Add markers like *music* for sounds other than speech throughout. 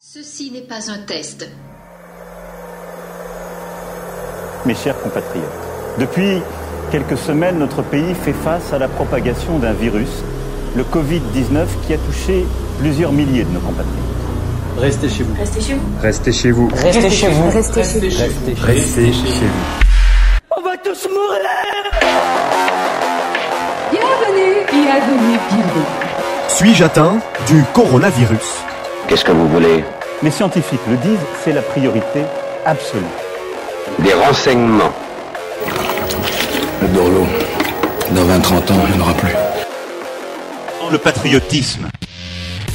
Ceci n'est pas un test. Mes chers compatriotes, depuis quelques semaines, notre pays fait face à la propagation d'un virus, le Covid-19, qui a touché plusieurs milliers de nos compatriotes. Restez chez vous. Restez chez vous. Restez chez vous. Restez chez vous. Restez chez vous. Restez chez vous. On va tous mourir Bienvenue, bienvenue, bienvenue. Suis-je atteint du coronavirus? Qu'est-ce que vous voulez Les scientifiques le disent, c'est la priorité absolue. Des renseignements. Le Dorlo, dans 20-30 ans, il n'y en aura plus. Le patriotisme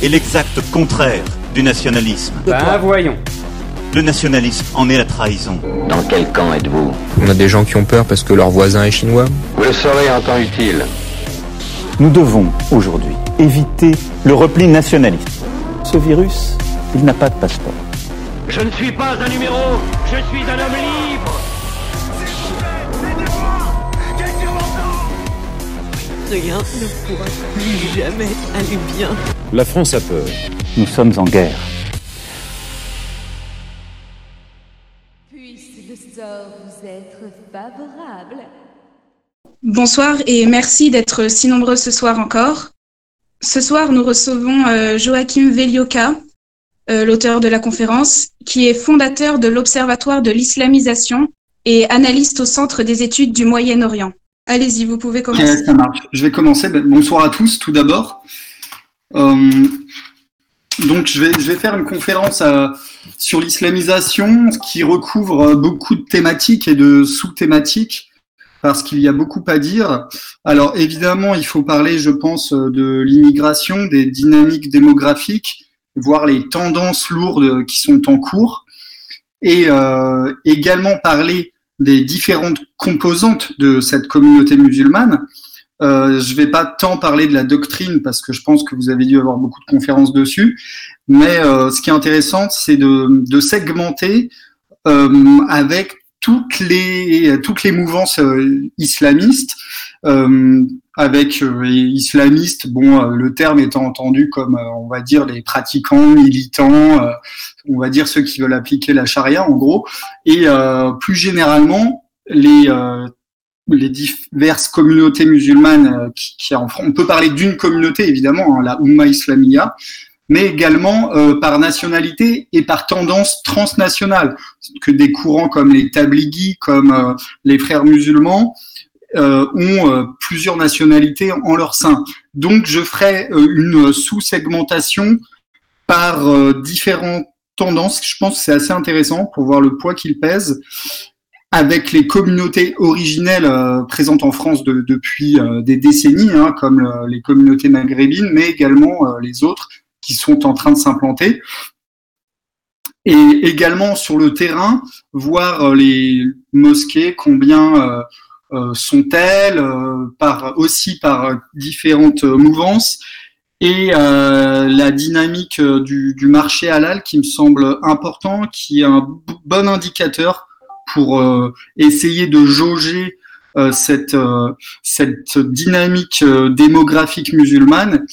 est l'exact contraire du nationalisme. Ben voyons. Le nationalisme en est la trahison. Dans quel camp êtes-vous On a des gens qui ont peur parce que leur voisin est chinois. Vous le saurez en temps utile. Nous devons aujourd'hui éviter le repli nationaliste. Ce virus, il n'a pas de passeport. Je ne suis pas un numéro, je suis un homme libre. Rien ne pourra plus jamais aller bien. La France a peur. Nous sommes en guerre. Puisse le sort vous être favorable. Bonsoir et merci d'être si nombreux ce soir encore. Ce soir, nous recevons euh, Joachim Velioka, euh, l'auteur de la conférence, qui est fondateur de l'Observatoire de l'islamisation et analyste au Centre des études du Moyen-Orient. Allez-y, vous pouvez commencer. Ça marche. Je vais commencer. Bonsoir à tous, tout d'abord. Euh, donc, je vais, faire une conférence sur l'islamisation qui recouvre beaucoup de thématiques et de sous-thématiques parce qu'il y a beaucoup à dire. Alors, évidemment, il faut parler, je pense, de l'immigration, des dynamiques démographiques, voir les tendances lourdes qui sont en cours et euh, également parler des différentes composantes de cette communauté musulmane. Euh, je vais pas tant parler de la doctrine parce que je pense que vous avez dû avoir beaucoup de conférences dessus, mais euh, ce qui est intéressant, c'est de, segmenter avec toutes les toutes les mouvances euh, islamistes, euh, avec islamistes, bon, le terme étant entendu comme on va dire les pratiquants, militants, on va dire ceux qui veulent appliquer la charia en gros, et plus généralement les les diverses communautés musulmanes qui, qui en On peut parler d'une communauté évidemment, hein, la Ummah Islamiyya, mais également euh, par nationalité et par tendance transnationale, que des courants comme les tabligis, comme euh, les frères musulmans, euh, ont plusieurs nationalités en leur sein. Donc je ferai une sous-segmentation par différentes tendances. Je pense que c'est assez intéressant pour voir le poids qu'ils pèsent avec les communautés originelles présentes en France de, depuis des décennies, hein, comme le, les communautés maghrébines, mais également les autres qui sont en train de s'implanter. Et également sur le terrain, voir les mosquées, combien sont-elles, par, aussi par différentes mouvances, et la dynamique du, marché halal qui me semble important, qui est un bon indicateur pour euh, essayer de jauger euh, euh, cette dynamique démographique musulmane,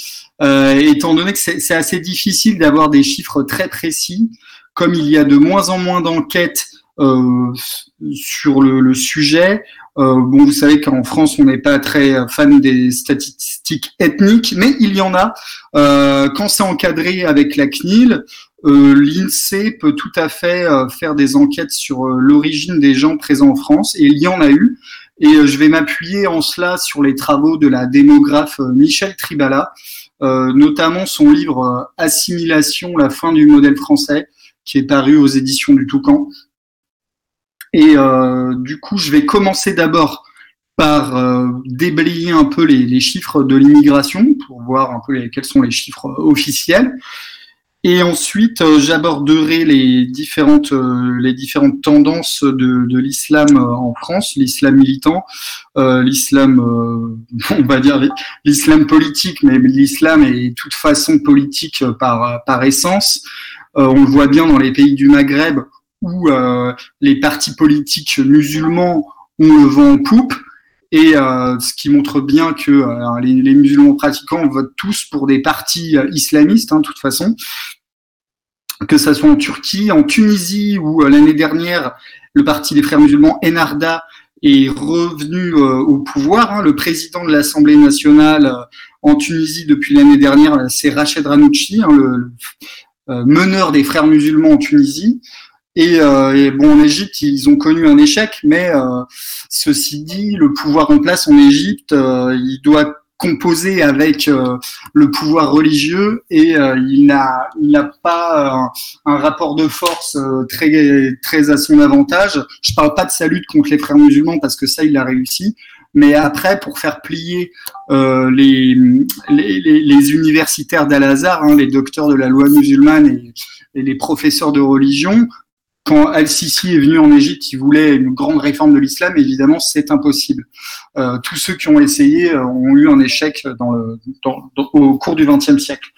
étant donné que c'est assez difficile d'avoir des chiffres très précis, comme il y a de moins en moins d'enquêtes sur le, sujet. Euh, bon, vous savez qu'en France, on n'est pas très fan des statistiques ethniques, mais il y en a. Euh, quand c'est encadré avec la CNIL, euh, l'INSEE peut tout à fait euh, faire des enquêtes sur euh, l'origine des gens présents en France, et il y en a eu. Et je vais m'appuyer en cela sur les travaux de la démographe Michel Tribala, notamment son livre Assimilation, la fin du modèle français, qui est paru aux éditions du Toucan. Et du coup, je vais commencer d'abord par déblayer un peu les, chiffres de l'immigration pour voir un peu quels sont les chiffres officiels. Et ensuite, euh, j'aborderai les différentes euh, les différentes tendances de, de l'islam euh, en France, l'islam militant, euh, l'islam, *laughs* on va dire l'islam politique, mais l'islam est toute façon politique par par essence. on le voit bien dans les pays du Maghreb où les partis politiques musulmans ont le vent en poupe. Et euh, ce qui montre bien que euh, les, musulmans pratiquants votent tous pour des partis islamistes, hein, de toute façon. que ça soit en Turquie, en Tunisie, où l'année dernière, le parti des frères musulmans, Enarda, est revenu au pouvoir. Hein. Le président de l'Assemblée nationale en Tunisie depuis l'année dernière, c'est Rached Ranouchi, hein, le, meneur des frères musulmans en Tunisie. Et, et, bon, en Égypte, ils ont connu un échec, mais ceci dit, le pouvoir en place en Égypte, il doit composé avec euh, le pouvoir religieux et euh, il n'a il n'a pas euh, un, rapport de force très très à son avantage. Je parle pas de sa lutte contre les frères musulmans parce que ça il a réussi, mais après pour faire plier les, les, les, universitaires d'Al-Azhar, hein, les docteurs de la loi musulmane et, et les professeurs de religion, quand Al-Sisi est venu en Égypte, il voulait une grande réforme de l'islam. Évidemment, c'est impossible. Euh, tous ceux qui ont essayé euh, ont eu un échec au cours du XXe siècle.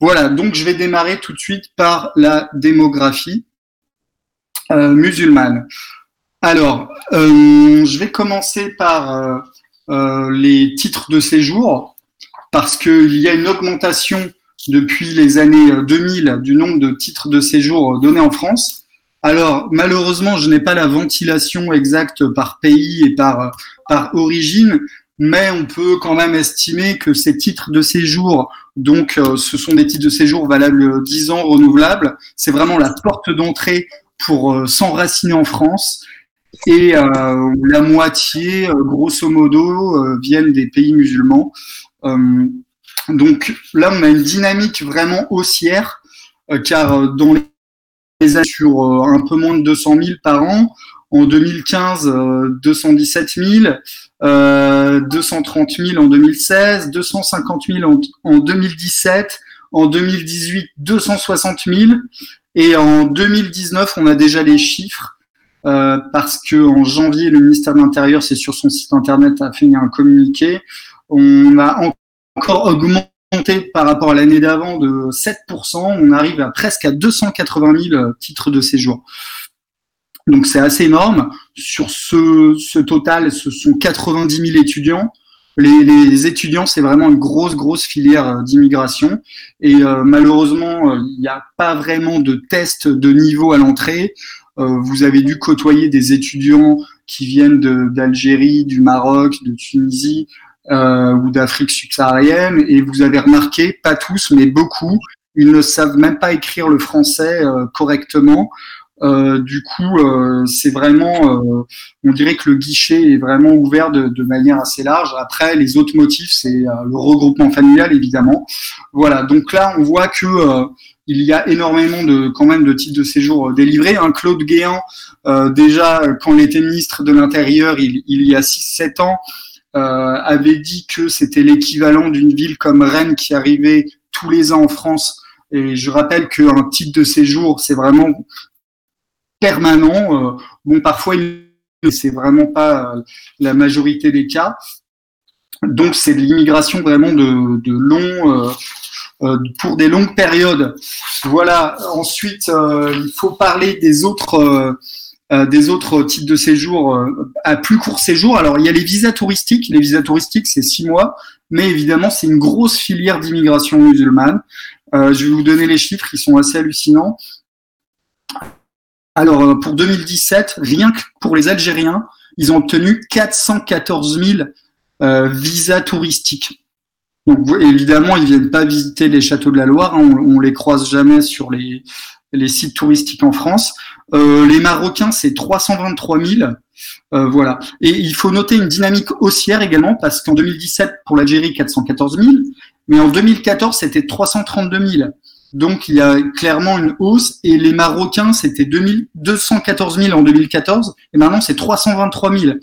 Voilà, donc je vais démarrer tout de suite par la démographie euh, musulmane. Alors, je vais commencer par les titres de séjour, parce qu'il y a une augmentation depuis les années 2000 du nombre de titres de séjour donnés en France. Alors, malheureusement, je n'ai pas la ventilation exacte par pays et par, par origine, mais on peut quand même estimer que ces titres de séjour, donc euh, ce sont des titres de séjour valables 10 ans renouvelables, c'est vraiment la porte d'entrée pour euh, s'enraciner en France. Et euh, la moitié, grosso modo, viennent des pays musulmans. donc là, on a une dynamique vraiment haussière, car dans les sur euh, un peu moins de 200 000 par an. En 2015, 217 000, 230 000 en 2016, 250 000 en, 2017, en 2018, 260 000. Et en 2019, on a déjà les chiffres. Euh, parce que en janvier, le ministère de l'Intérieur, c'est sur son site internet, a fait un communiqué. On a encore augmenté par rapport à l'année d'avant de 7%, on arrive à presque à 280 000 euh, titres de séjour. Donc c'est assez énorme. Sur ce, total, ce sont 90 000 étudiants. Les, étudiants, c'est vraiment une grosse, grosse filière euh, d'immigration. Et euh, malheureusement, il n'y a pas vraiment de test de niveau à l'entrée. vous avez dû côtoyer des étudiants qui viennent d'Algérie, du Maroc, de Tunisie, euh, ou d'Afrique subsaharienne, et vous avez remarqué, pas tous, mais beaucoup, ils ne savent même pas écrire le français euh, correctement. Euh, du coup, euh, c'est vraiment, euh, on dirait que le guichet est vraiment ouvert de, de manière assez large. Après, les autres motifs, c'est le regroupement familial, évidemment. Voilà. Donc là, on voit que il y a énormément de quand même de titres de séjour délivrés. Un Claude Guéant, déjà quand il était ministre de l'Intérieur, il, il y a 6-7 ans, euh, avait dit que c'était l'équivalent d'une ville comme Rennes qui arrivait tous les ans en France. Et je rappelle qu'un titre de séjour, c'est vraiment permanent. Euh, bon, parfois, c'est vraiment pas la majorité des cas. Donc, c'est de l'immigration vraiment de, de long, euh, pour des longues périodes. Voilà. Ensuite, il faut parler des autres euh, des autres types de séjours euh, à plus court séjour. Alors, il y a les visas touristiques. Les visas touristiques, c'est six mois, mais évidemment, c'est une grosse filière d'immigration musulmane. Euh, je vais vous donner les chiffres, ils sont assez hallucinants. Alors, pour 2017, rien que pour les Algériens, ils ont obtenu 414 000 visas touristiques. Donc, évidemment, ils viennent pas visiter les châteaux de la Loire, hein, on, on les croise jamais sur les, les sites touristiques en France. Euh, les Marocains, c'est 323 000. Euh, voilà. Et il faut noter une dynamique haussière également, parce qu'en 2017, pour l'Algérie, 414 000, mais en 2014, c'était 332 000. Donc il y a clairement une hausse. Et les Marocains, c'était 214 000 en 2014, et maintenant c'est 323 000.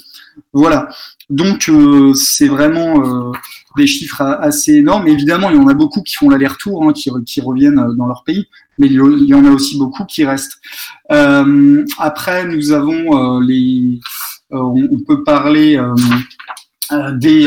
Voilà. Donc euh, c'est vraiment euh, des chiffres assez énormes. Évidemment, il y en a beaucoup qui font l'aller-retour, hein, qui, reviennent dans leur pays, mais il y en a aussi beaucoup qui restent. Euh, après, nous avons les, on, peut parler des,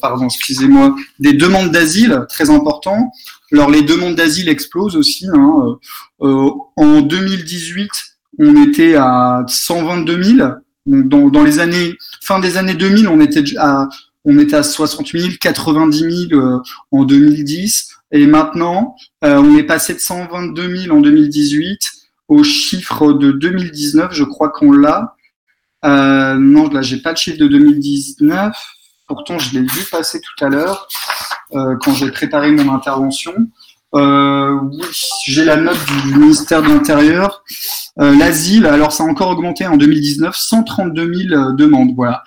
pardon, excusez-moi, des demandes d'asile, très important. Alors les demandes d'asile explosent aussi. Hein. en 2018, on était à 122 000 dans, dans, les années fin des années 2000, on était à on était à 60 000, 90 000 en 2010. Et maintenant, on est passé de 122 000 en 2018 au chiffre de 2019, je crois qu'on l'a. non, là, j'ai pas le chiffre de 2019. Pourtant, je l'ai vu passer tout à l'heure quand j'ai préparé mon intervention. Euh, oui, j'ai la note du ministère de l'Intérieur. Euh, L'asile, alors ça a encore augmenté en 2019, 132 000 euh, demandes, voilà.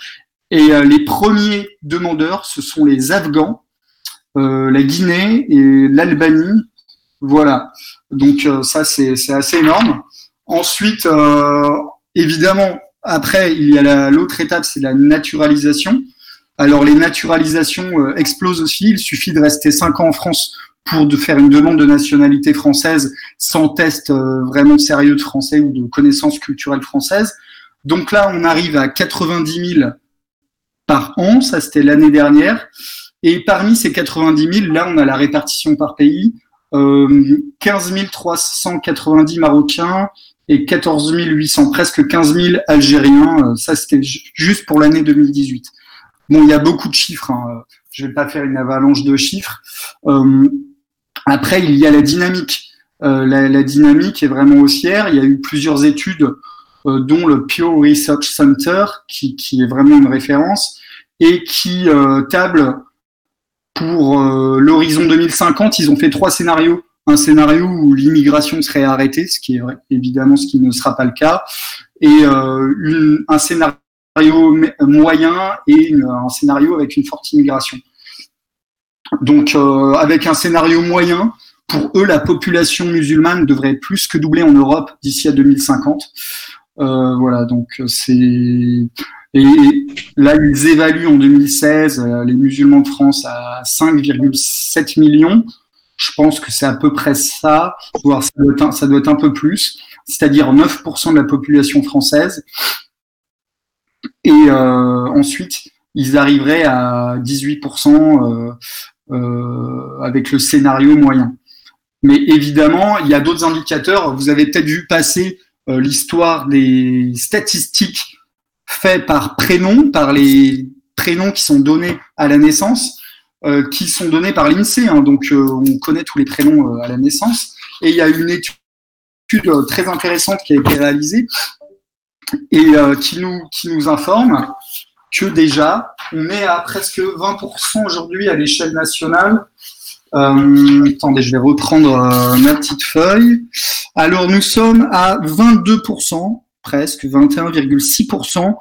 Et euh, les premiers demandeurs, ce sont les Afghans, euh, la Guinée et l'Albanie, voilà. Donc ça, c'est assez énorme. Ensuite, évidemment, après, il y a l'autre étape, c'est la naturalisation. Alors les naturalisations explosent aussi. Il suffit de rester cinq ans en France pour de faire une demande de nationalité française sans test euh, vraiment sérieux de français ou de connaissances culturelles françaises. Donc là, on arrive à 90 000 par an, ça c'était l'année dernière. Et parmi ces 90 000, là, on a la répartition par pays. Euh, 15 390 Marocains et 14 800, presque 15 000 Algériens. Euh, ça, c'était juste pour l'année 2018. Bon, il y a beaucoup de chiffres. Hein. Je ne vais pas faire une avalanche de chiffres. Euh, après, il y a la dynamique. Euh, la, dynamique est vraiment haussière. Il y a eu plusieurs études, euh, dont le Pew Research Center, qui, est vraiment une référence, et qui euh, table pour l'horizon 2050. Ils ont fait trois scénarios. Un scénario où l'immigration serait arrêtée, ce qui est évidemment ce qui ne sera pas le cas, et un scénario moyen et un scénario avec une forte immigration. Donc, euh, avec un scénario moyen, pour eux, la population musulmane devrait plus que doubler en Europe d'ici à 2050. Euh, voilà, donc c'est et là ils évaluent en 2016 euh, les musulmans de France à 5,7 millions. Je pense que c'est à peu près ça, voire ça doit être un, peu plus, c'est-à-dire 9% de la population française. Et euh, ensuite, ils arriveraient à 18% euh, avec le scénario moyen. Mais évidemment, il y a d'autres indicateurs. Vous avez peut-être vu passer euh, l'histoire des statistiques faites par prénom, par les prénoms qui sont donnés à la naissance, euh, qui sont donnés par l'INSEE. Hein. donc, on connaît tous les prénoms à la naissance. Et il y a une étude très intéressante qui a été réalisée et qui, nous, qui nous informe que déjà, on est à presque 20% aujourd'hui à l'échelle nationale. Euh, attendez, je vais reprendre euh, ma petite feuille. Alors, nous sommes à 22%, presque 21,6%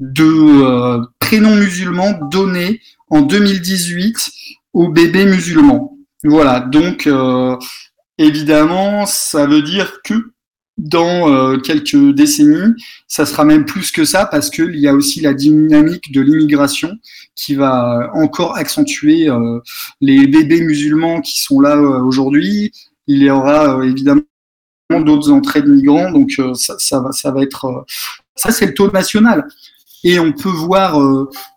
de euh, prénoms musulmans donnés en 2018 aux bébés musulmans. Voilà, donc évidemment, ça veut dire que dans euh, quelques décennies. Ça sera même plus que ça parce qu'il y a aussi la dynamique de l'immigration qui va encore accentuer euh, les bébés musulmans qui sont là euh, aujourd'hui. Il y aura évidemment d'autres entrées de migrants, donc ça, ça, va, ça va être ça c'est le taux national. Et on peut voir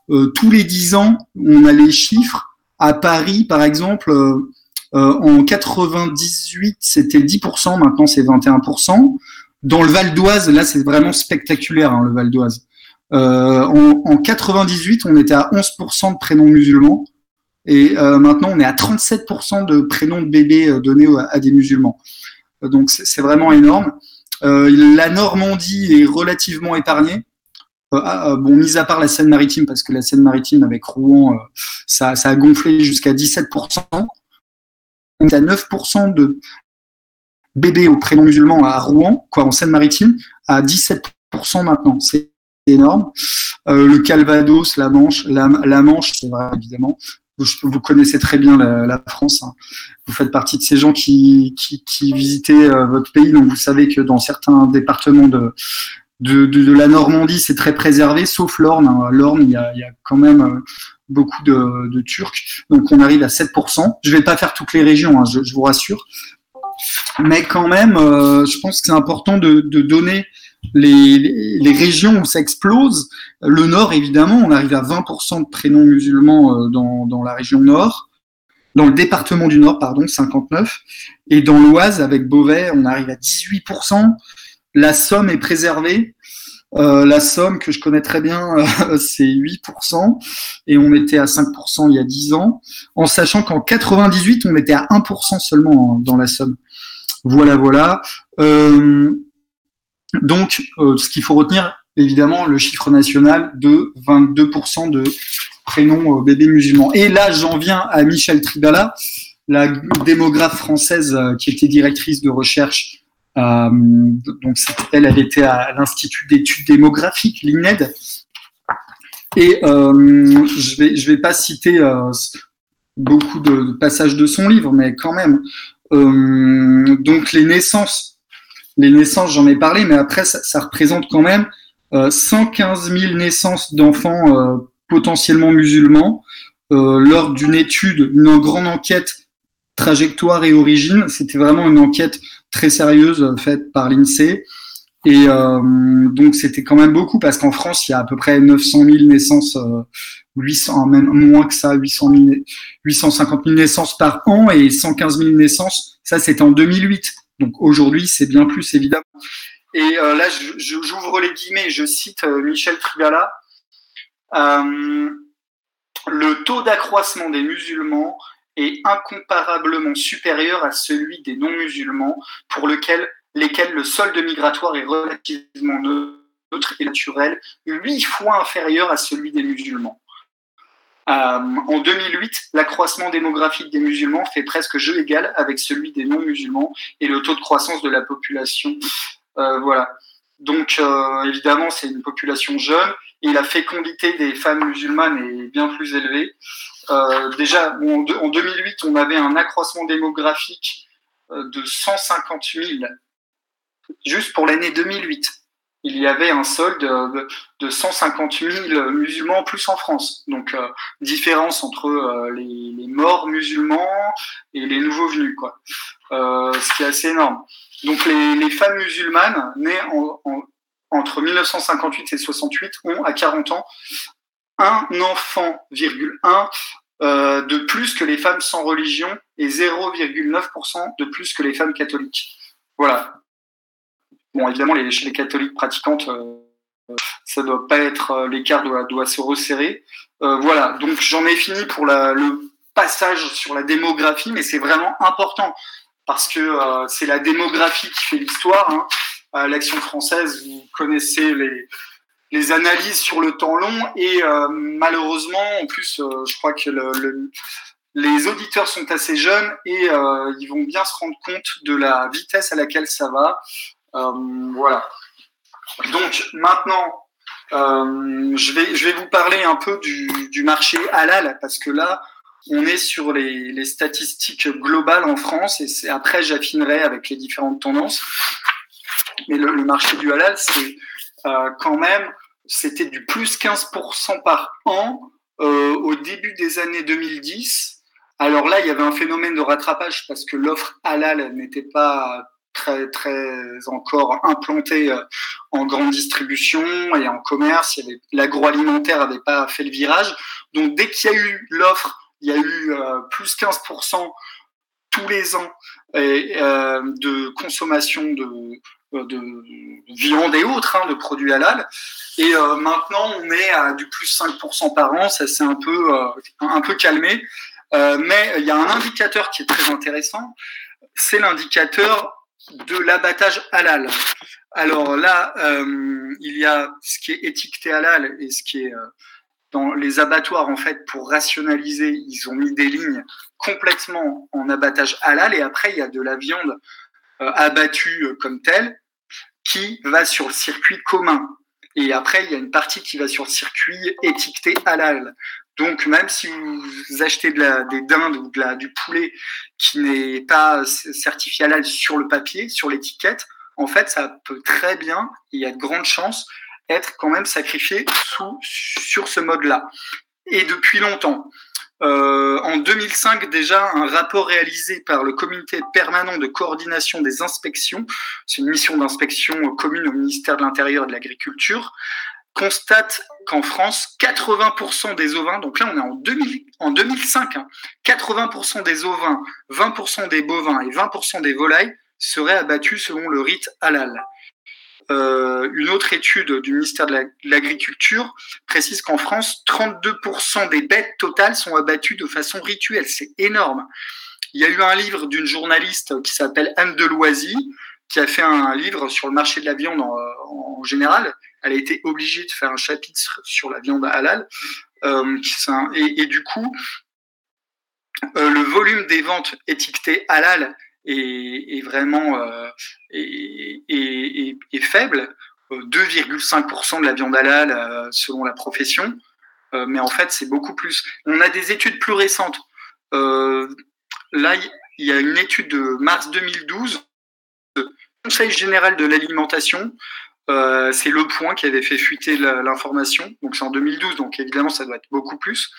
tous les dix ans, on a les chiffres. À Paris, par exemple, euh, en 98, c'était 10%, maintenant c'est 21%. Dans le Val d'Oise, là c'est vraiment spectaculaire, hein, le Val d'Oise. Euh, en, en, 98, on était à 11% de prénoms musulmans. Et euh, maintenant, on est à 37% de prénoms de bébés euh, donnés à, des musulmans. Euh, donc, c'est vraiment énorme. la Normandie est relativement épargnée. Ah, bon, mis à part la Seine-Maritime, parce que la Seine-Maritime avec Rouen, ça, ça, a gonflé jusqu'à 17% on est à 9% de bébés au prénom musulman à Rouen, quoi, en Seine-Maritime, à 17% maintenant. C'est énorme. Euh, le Calvados, la Manche, la, Manche, c'est vrai, évidemment. Vous, connaissez très bien la, France. Hein. Vous faites partie de ces gens qui, qui, visitaient euh, votre pays, donc vous savez que dans certains départements de, de, la Normandie, c'est très préservé, sauf l'Orne. Hein. L'Orne, il y a, quand même euh, beaucoup de, Turcs. Donc on arrive à 7%. Je vais pas faire toutes les régions, hein, je, vous rassure. Mais quand même, euh, je pense que c'est important de, donner les, les, régions où ça explose. Le Nord, évidemment, on arrive à 20% de prénoms musulmans euh, dans, dans la région Nord. Dans le département du Nord, pardon, 59. Et dans l'Oise, avec Beauvais, on arrive à 18%. La Somme est préservée. Euh, la Somme, que je connais très bien, euh, *laughs* c'est 8%, et on était à 5% il y a 10 ans, en sachant qu'en 98, on était à 1% seulement dans la Somme. Voilà, voilà. Euh, donc, ce qu'il faut retenir, évidemment, le chiffre national de 22% de prénoms bébés musulmans. Et là, j'en viens à Michel Tribala, la démographe française qui était directrice de recherche euh, donc elle, elle était à l'Institut d'études démographiques, l'INED. Et euh, je vais je vais pas citer euh, beaucoup de, passages de son livre, mais quand même. donc les naissances, les naissances, j'en ai parlé, mais après ça, représente quand même 115 000 naissances d'enfants potentiellement musulmans lors d'une étude, une grande enquête trajectoire et origine. C'était vraiment une enquête très sérieuse euh, faite par l'INSEE. Et euh, donc c'était quand même beaucoup parce qu'en France, il y a à peu près 900 000 naissances, 800, euh, même moins que ça, 800 000, 850 000 naissances par an et 115 000 naissances. Ça, c'était en 2008. Donc aujourd'hui, c'est bien plus évidemment. Et là, j'ouvre les guillemets, je cite Michel Trigala. le taux d'accroissement des musulmans est incomparablement supérieur à celui des non-musulmans, pour lequel, lesquels le solde migratoire est relativement neutre et naturel, huit fois inférieur à celui des musulmans. Euh, en 2008, l'accroissement démographique des musulmans fait presque jeu égal avec celui des non-musulmans et le taux de croissance de la population. Euh, voilà. Donc, euh, évidemment, c'est une population jeune et la fécondité des femmes musulmanes est bien plus élevée. Euh, déjà, en, 2008, on avait un accroissement démographique euh, de 150 000 juste pour l'année 2008. Il y avait un solde de, 150 000 musulmans en plus en France. Donc, euh, différence entre les, morts musulmans et les nouveaux venus, quoi. ce qui est assez énorme. Donc, les, femmes musulmanes nées entre 1958 et 68 ont à 40 ans un enfant, virgule 1, euh, de plus que les femmes sans religion et 0,9% de plus que les femmes catholiques. Voilà. Bon, évidemment, les, catholiques pratiquantes, euh, ça doit pas être euh, l'écart doit, doit se resserrer. voilà. Donc j'en ai fini pour le passage sur la démographie, mais c'est vraiment important parce que c'est la démographie qui fait l'histoire. Hein. L'action française, vous connaissez les, les analyses sur le temps long et euh, malheureusement, en plus, euh, je crois que le, les auditeurs sont assez jeunes et euh, ils vont bien se rendre compte de la vitesse à laquelle ça va. voilà. Donc maintenant, je, vais, je vais vous parler un peu du, marché halal parce que là, on est sur les, statistiques globales en France et après j'affinerai avec les différentes tendances. Mais le marché du halal, c'est euh, quand même, c'était du plus 15% par an euh, au début des années 2010. Alors là, il y avait un phénomène de rattrapage parce que l'offre halal n'était pas très très encore implantée euh, en grande distribution et en commerce. L'agroalimentaire n'avait pas fait le virage. Donc dès qu'il y a eu l'offre, il y a eu plus 15% tous les ans de consommation de, de viande et autres, hein, de produits halal. Et euh, maintenant, on est à du plus 5% par an. Ça s'est un peu, euh, un peu calmé. mais il y a un indicateur qui est très intéressant. C'est l'indicateur de l'abattage halal. Alors là, il y a ce qui est étiqueté halal et ce qui est dans les abattoirs, en fait, pour rationaliser, ils ont mis des lignes complètement en abattage halal et après, il y a de la viande euh, abattu euh, comme tel, qui va sur le circuit commun. Et après, il y a une partie qui va sur le circuit étiqueté halal. Donc, même si vous achetez des dindes ou du poulet qui n'est pas certifié halal sur le papier, sur l'étiquette, en fait, ça peut très bien, il y a de grandes chances, être quand même sacrifié sur ce mode-là. Et depuis longtemps. Euh, en 2005, déjà, un rapport réalisé par le comité permanent de coordination des inspections, c'est une mission d'inspection commune au ministère de l'Intérieur et de l'Agriculture, constate qu'en France, 80% des ovins, donc là on est en, 2000, en 2005, 80% hein, des ovins, 20% des bovins et 20% des volailles seraient abattus selon le rite halal. Euh, une autre étude du ministère de l'Agriculture précise qu'en France, 32% des bêtes totales sont abattues de façon rituelle. C'est énorme. Il y a eu un livre d'une journaliste qui s'appelle Anne Deloisy, qui a fait un livre sur le marché de la viande en, général. Elle a été obligée de faire un chapitre sur la viande halal. Euh, et, et, du coup, euh, le volume des ventes étiquetées halal est, vraiment euh, est, faible. 2,5% euh, de la viande halal euh, selon la profession. Mais en fait, c'est beaucoup plus. On a des études plus récentes. là, il y a une étude de mars 2012 Conseil général de l'alimentation. C'est Le Point qui avait fait fuiter l'information. Donc c'est en 2012, donc évidemment ça doit être beaucoup plus.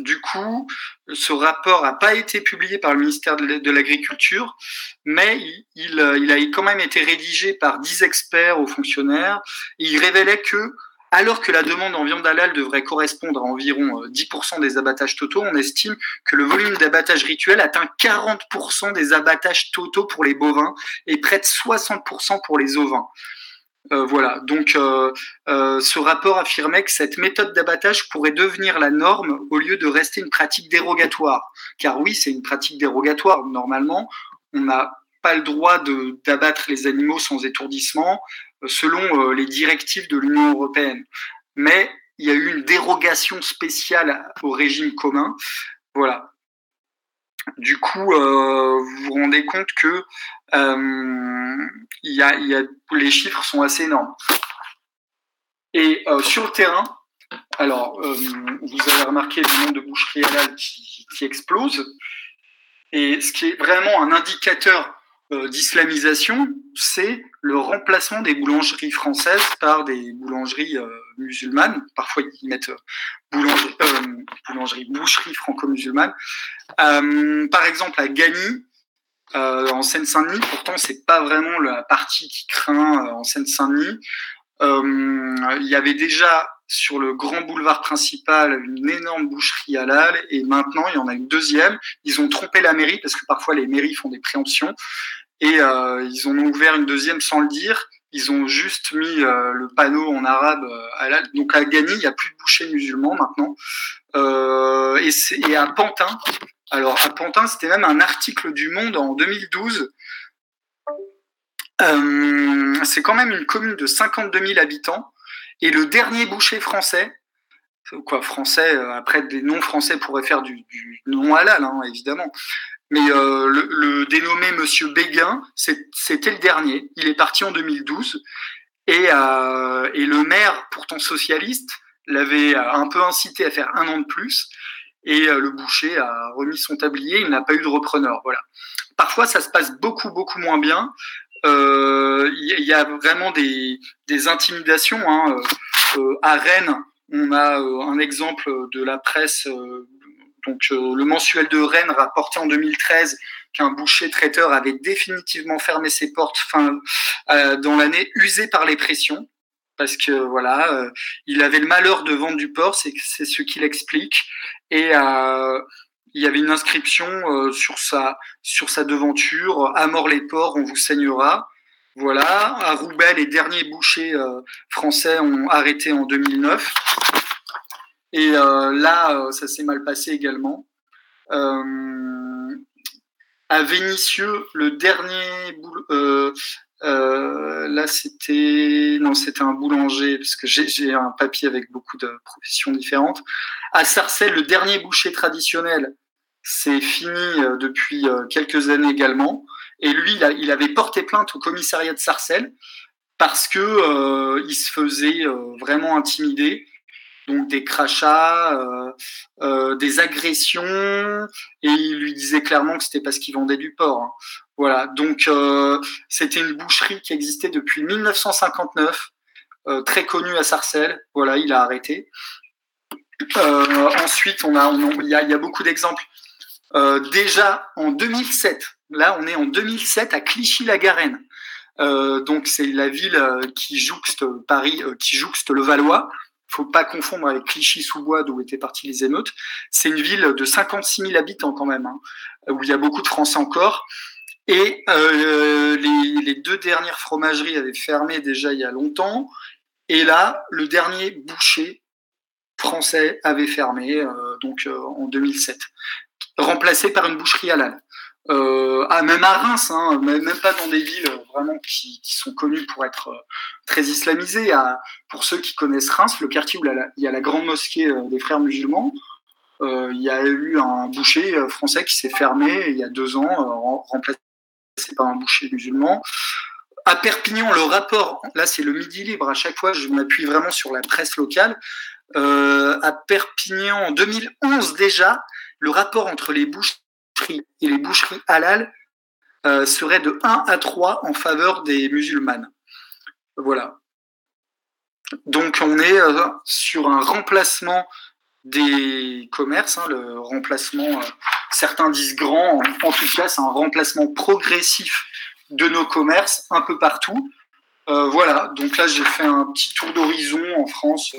Du coup, ce rapport n'a pas été publié par le ministère de l'Agriculture, mais il, il, a quand même été rédigé par dix experts aux fonctionnaires. Il révélait que alors que la demande en viande halal devrait correspondre à environ 10% euh, des abattages totaux, on estime que le volume d'abattage rituel atteint 40% des abattages totaux pour les bovins et près de 60% pour les ovins. Euh, voilà, donc euh, euh, ce rapport affirmait que cette méthode d'abattage pourrait devenir la norme au lieu de rester une pratique dérogatoire. Car oui, c'est une pratique dérogatoire. Normalement, on n'a pas le droit d'abattre les animaux sans étourdissement, selon les directives de l'Union européenne. Mais il y a eu une dérogation spéciale au régime commun. Voilà. Du coup, euh, vous vous rendez compte que euh, y a, les chiffres sont assez énormes. Et euh, sur le terrain, alors vous avez remarqué le nombre de boucheries halal qui, qui. Et ce qui est vraiment un indicateur d'islamisation, c'est le remplacement des boulangeries françaises par des boulangeries euh, musulmanes. Parfois, ils mettent euh, boulangerie, boulangerie, boucherie franco-musulmane. par exemple, à Gagny, en Seine-Saint-Denis, pourtant, c'est pas vraiment la partie qui craint en Seine-Saint-Denis. il y avait déjà sur le grand boulevard principal une énorme boucherie halal et maintenant il y en a une deuxième. Ils ont trompé la mairie parce que parfois les mairies font des préemptions et euh, ils ont ouvert une deuxième sans le dire. Ils ont juste mis euh, le panneau en arabe euh, halal. Donc à Gagny, il n'y a plus de bouchers musulmans maintenant. et, à Pantin, alors à Pantin, c'était même un article du Monde en 2012 euh, c'est quand même une commune de 52 000 habitants et le dernier boucher français, quoi, français, euh, après des noms français pourraient faire du, du non halal, hein, évidemment. Mais euh, le, dénommé Monsieur Béguin, c'était le dernier. Il est parti en 2012 et, euh, et le maire, pourtant socialiste, l'avait un peu incité à faire un an de plus. Et le boucher a remis son tablier. Il n'a pas eu de repreneur. Voilà. Parfois, ça se passe beaucoup beaucoup moins bien. Il euh, y, a vraiment des, intimidations. Hein. Euh, à Rennes, on a euh, un exemple de la presse. donc, le mensuel de Rennes rapportait en 2013 qu'un boucher traiteur avait définitivement fermé ses portes fin, dans l'année, usé par les pressions parce que voilà, euh, il avait le malheur de vendre du porc, c'est ce qu'il explique, et euh, il y avait une inscription euh, sur sa sur sa devanture à mort les porcs, on vous saignera. Voilà, à Roubaix, les derniers bouchers français ont arrêté en 2009, et là, ça s'est mal passé également. à Vénissieux, le dernier euh, là, c'était non, c'était un boulanger parce que j'ai un papier avec beaucoup de professions différentes. À Sarcelles, le dernier boucher traditionnel, c'est fini euh, depuis euh, quelques années également. Et lui, il, avait porté plainte au commissariat de Sarcelles parce que euh, il se faisait vraiment intimider. Donc des crachats, des agressions, et il lui disait clairement que c'était parce qu'il vendait du porc. Hein. Voilà, donc c'était une boucherie qui existait depuis 1959, euh, très connue à Sarcelles. Voilà, il a arrêté. Ensuite, on a, il y a beaucoup d'exemples. Euh, déjà en 2007, là, on est en 2007 à Clichy-la-Garenne. Euh, donc c'est la ville qui jouxte Paris, qui jouxte le Valois. Faut pas confondre avec Clichy-sous-Bois d'où étaient partis les émeutes. C'est une ville de 56 000 habitants quand même, hein, où il y a beaucoup de Français encore. Et euh, les, deux dernières fromageries avaient fermé déjà il y a longtemps. Et là, le dernier boucher français avait fermé euh, donc euh, en 2007, remplacé par une boucherie halal. Euh, ah, même à Reims, hein, même pas dans des villes vraiment qui, sont connues pour être euh, très islamisées. Pour ceux qui connaissent Reims, le quartier où il y a la grande mosquée euh, des frères musulmans, euh, il y a eu un boucher français qui s'est fermé il y a deux ans, remplacé par un boucher musulman. À Perpignan, le rapport, là c'est le midi libre, à chaque fois je m'appuie vraiment sur la presse locale. à Perpignan, en 2011 déjà, le rapport entre les bouches et les boucheries halal euh, seraient de 1 à 3 en faveur des musulmanes. Voilà. Donc on est euh, sur un remplacement des commerces, hein, le remplacement, euh, certains disent grand, en, tout cas c'est un remplacement progressif de nos commerces un peu partout. Voilà, donc là j'ai fait un petit tour d'horizon en France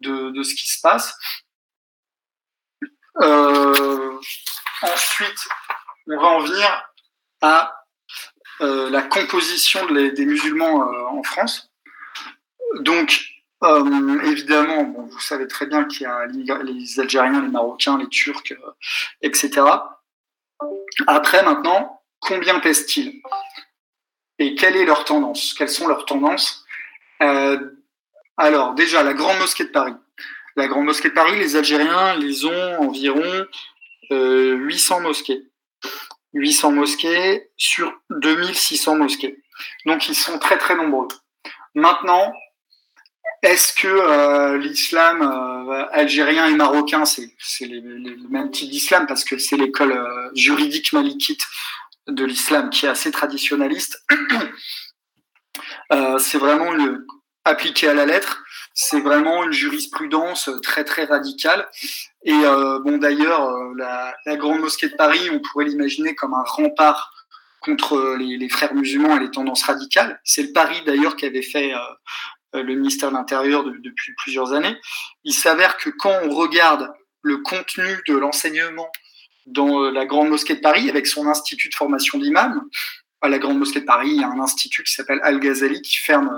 de, ce qui se passe. Euh, ensuite, on va en venir à euh, la composition de des musulmans euh, en France. Donc, euh, évidemment, bon, vous savez très bien qu'il y a les Algériens, les Marocains, les Turcs, euh, etc. Après, maintenant, combien pèsent-ils? Et quelle est leur tendance? Quelles sont leurs tendances? Alors, déjà, la Grande Mosquée de Paris. La Grande Mosquée de Paris, les Algériens, ils ont environ euh, 800 mosquées. 800 mosquées sur 2600 mosquées. Donc ils sont très très nombreux. Maintenant, est-ce que euh, l'islam euh, algérien et marocain, c'est le même type d'islam parce que c'est l'école euh, juridique malikite de l'islam qui est assez traditionnaliste. *clears throat* Euh, c'est vraiment le, appliqué à la lettre. C'est vraiment une jurisprudence très très radicale. Et euh, bon, d'ailleurs, euh, la, grande mosquée de Paris, on pourrait l'imaginer comme un rempart contre les, frères musulmans et les tendances radicales. C'est le pari d'ailleurs qu'avait fait euh, le ministère de l'Intérieur de, depuis plusieurs années. Il s'avère que quand on regarde le contenu de l'enseignement dans la grande mosquée de Paris avec son institut de formation d'imam, à la Grande Mosquée de Paris, il y a un institut qui s'appelle Al-Ghazali qui, ferme,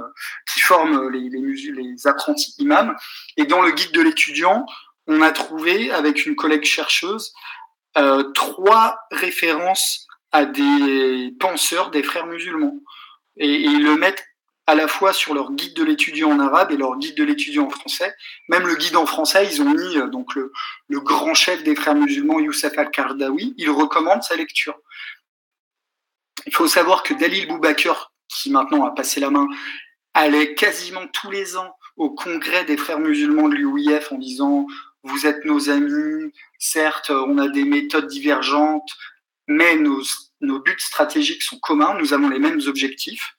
qui forme les, les, les, apprentis imams. Et dans le guide de l'étudiant, on a trouvé, avec une collègue chercheuse, euh, trois références à des penseurs des frères musulmans. Et, ils le mettent à la fois sur leur guide de l'étudiant en arabe et leur guide de l'étudiant en français. Même le guide en français, ils ont mis euh, donc le, le grand chef des frères musulmans, Youssef al-Kardawi, il recommande sa lecture. Il faut savoir que Dalil Boubaker, qui maintenant a passé la main, allait quasiment tous les ans au congrès des frères musulmans de l'UIF en disant vous êtes nos amis, certes on a des méthodes divergentes, mais nos, nos buts stratégiques sont communs, nous avons les mêmes objectifs.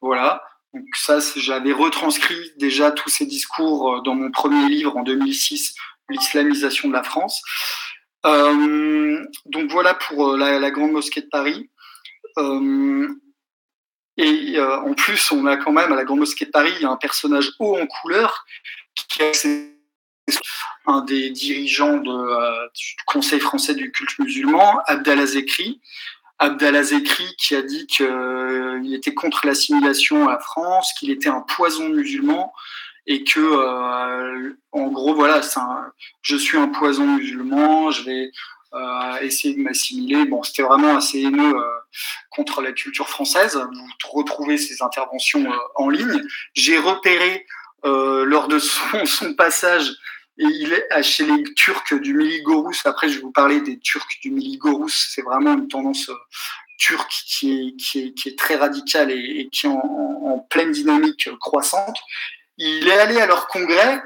Voilà. Donc ça, j'avais retranscrit déjà tous ces discours euh, dans mon premier livre en 2006, l'islamisation de la France. Euh, donc voilà pour euh, la, la Grande Mosquée de Paris. Euh, et euh, en plus, on a quand même à la Grande Mosquée de Paris un personnage haut en couleur qui est un des dirigeants euh, du Conseil français du culte musulman, Abdallah Zekri. Abdallah Zekri qui a dit qu'il était contre l'assimilation à la France, qu'il était un poison musulman et que, en gros, voilà, je suis un poison musulman, je vais euh, essayer de m'assimiler. Bon, c'était vraiment assez haineux euh, contre la culture française. Vous retrouvez ces interventions euh, en ligne. J'ai repéré lors de son, passage et il est chez les Turcs du Miligorous. Après, je vais vous parler des Turcs du Miligorous. C'est vraiment une tendance turque qui est, très radicale et, qui est en, pleine dynamique croissante. Il est allé à leur congrès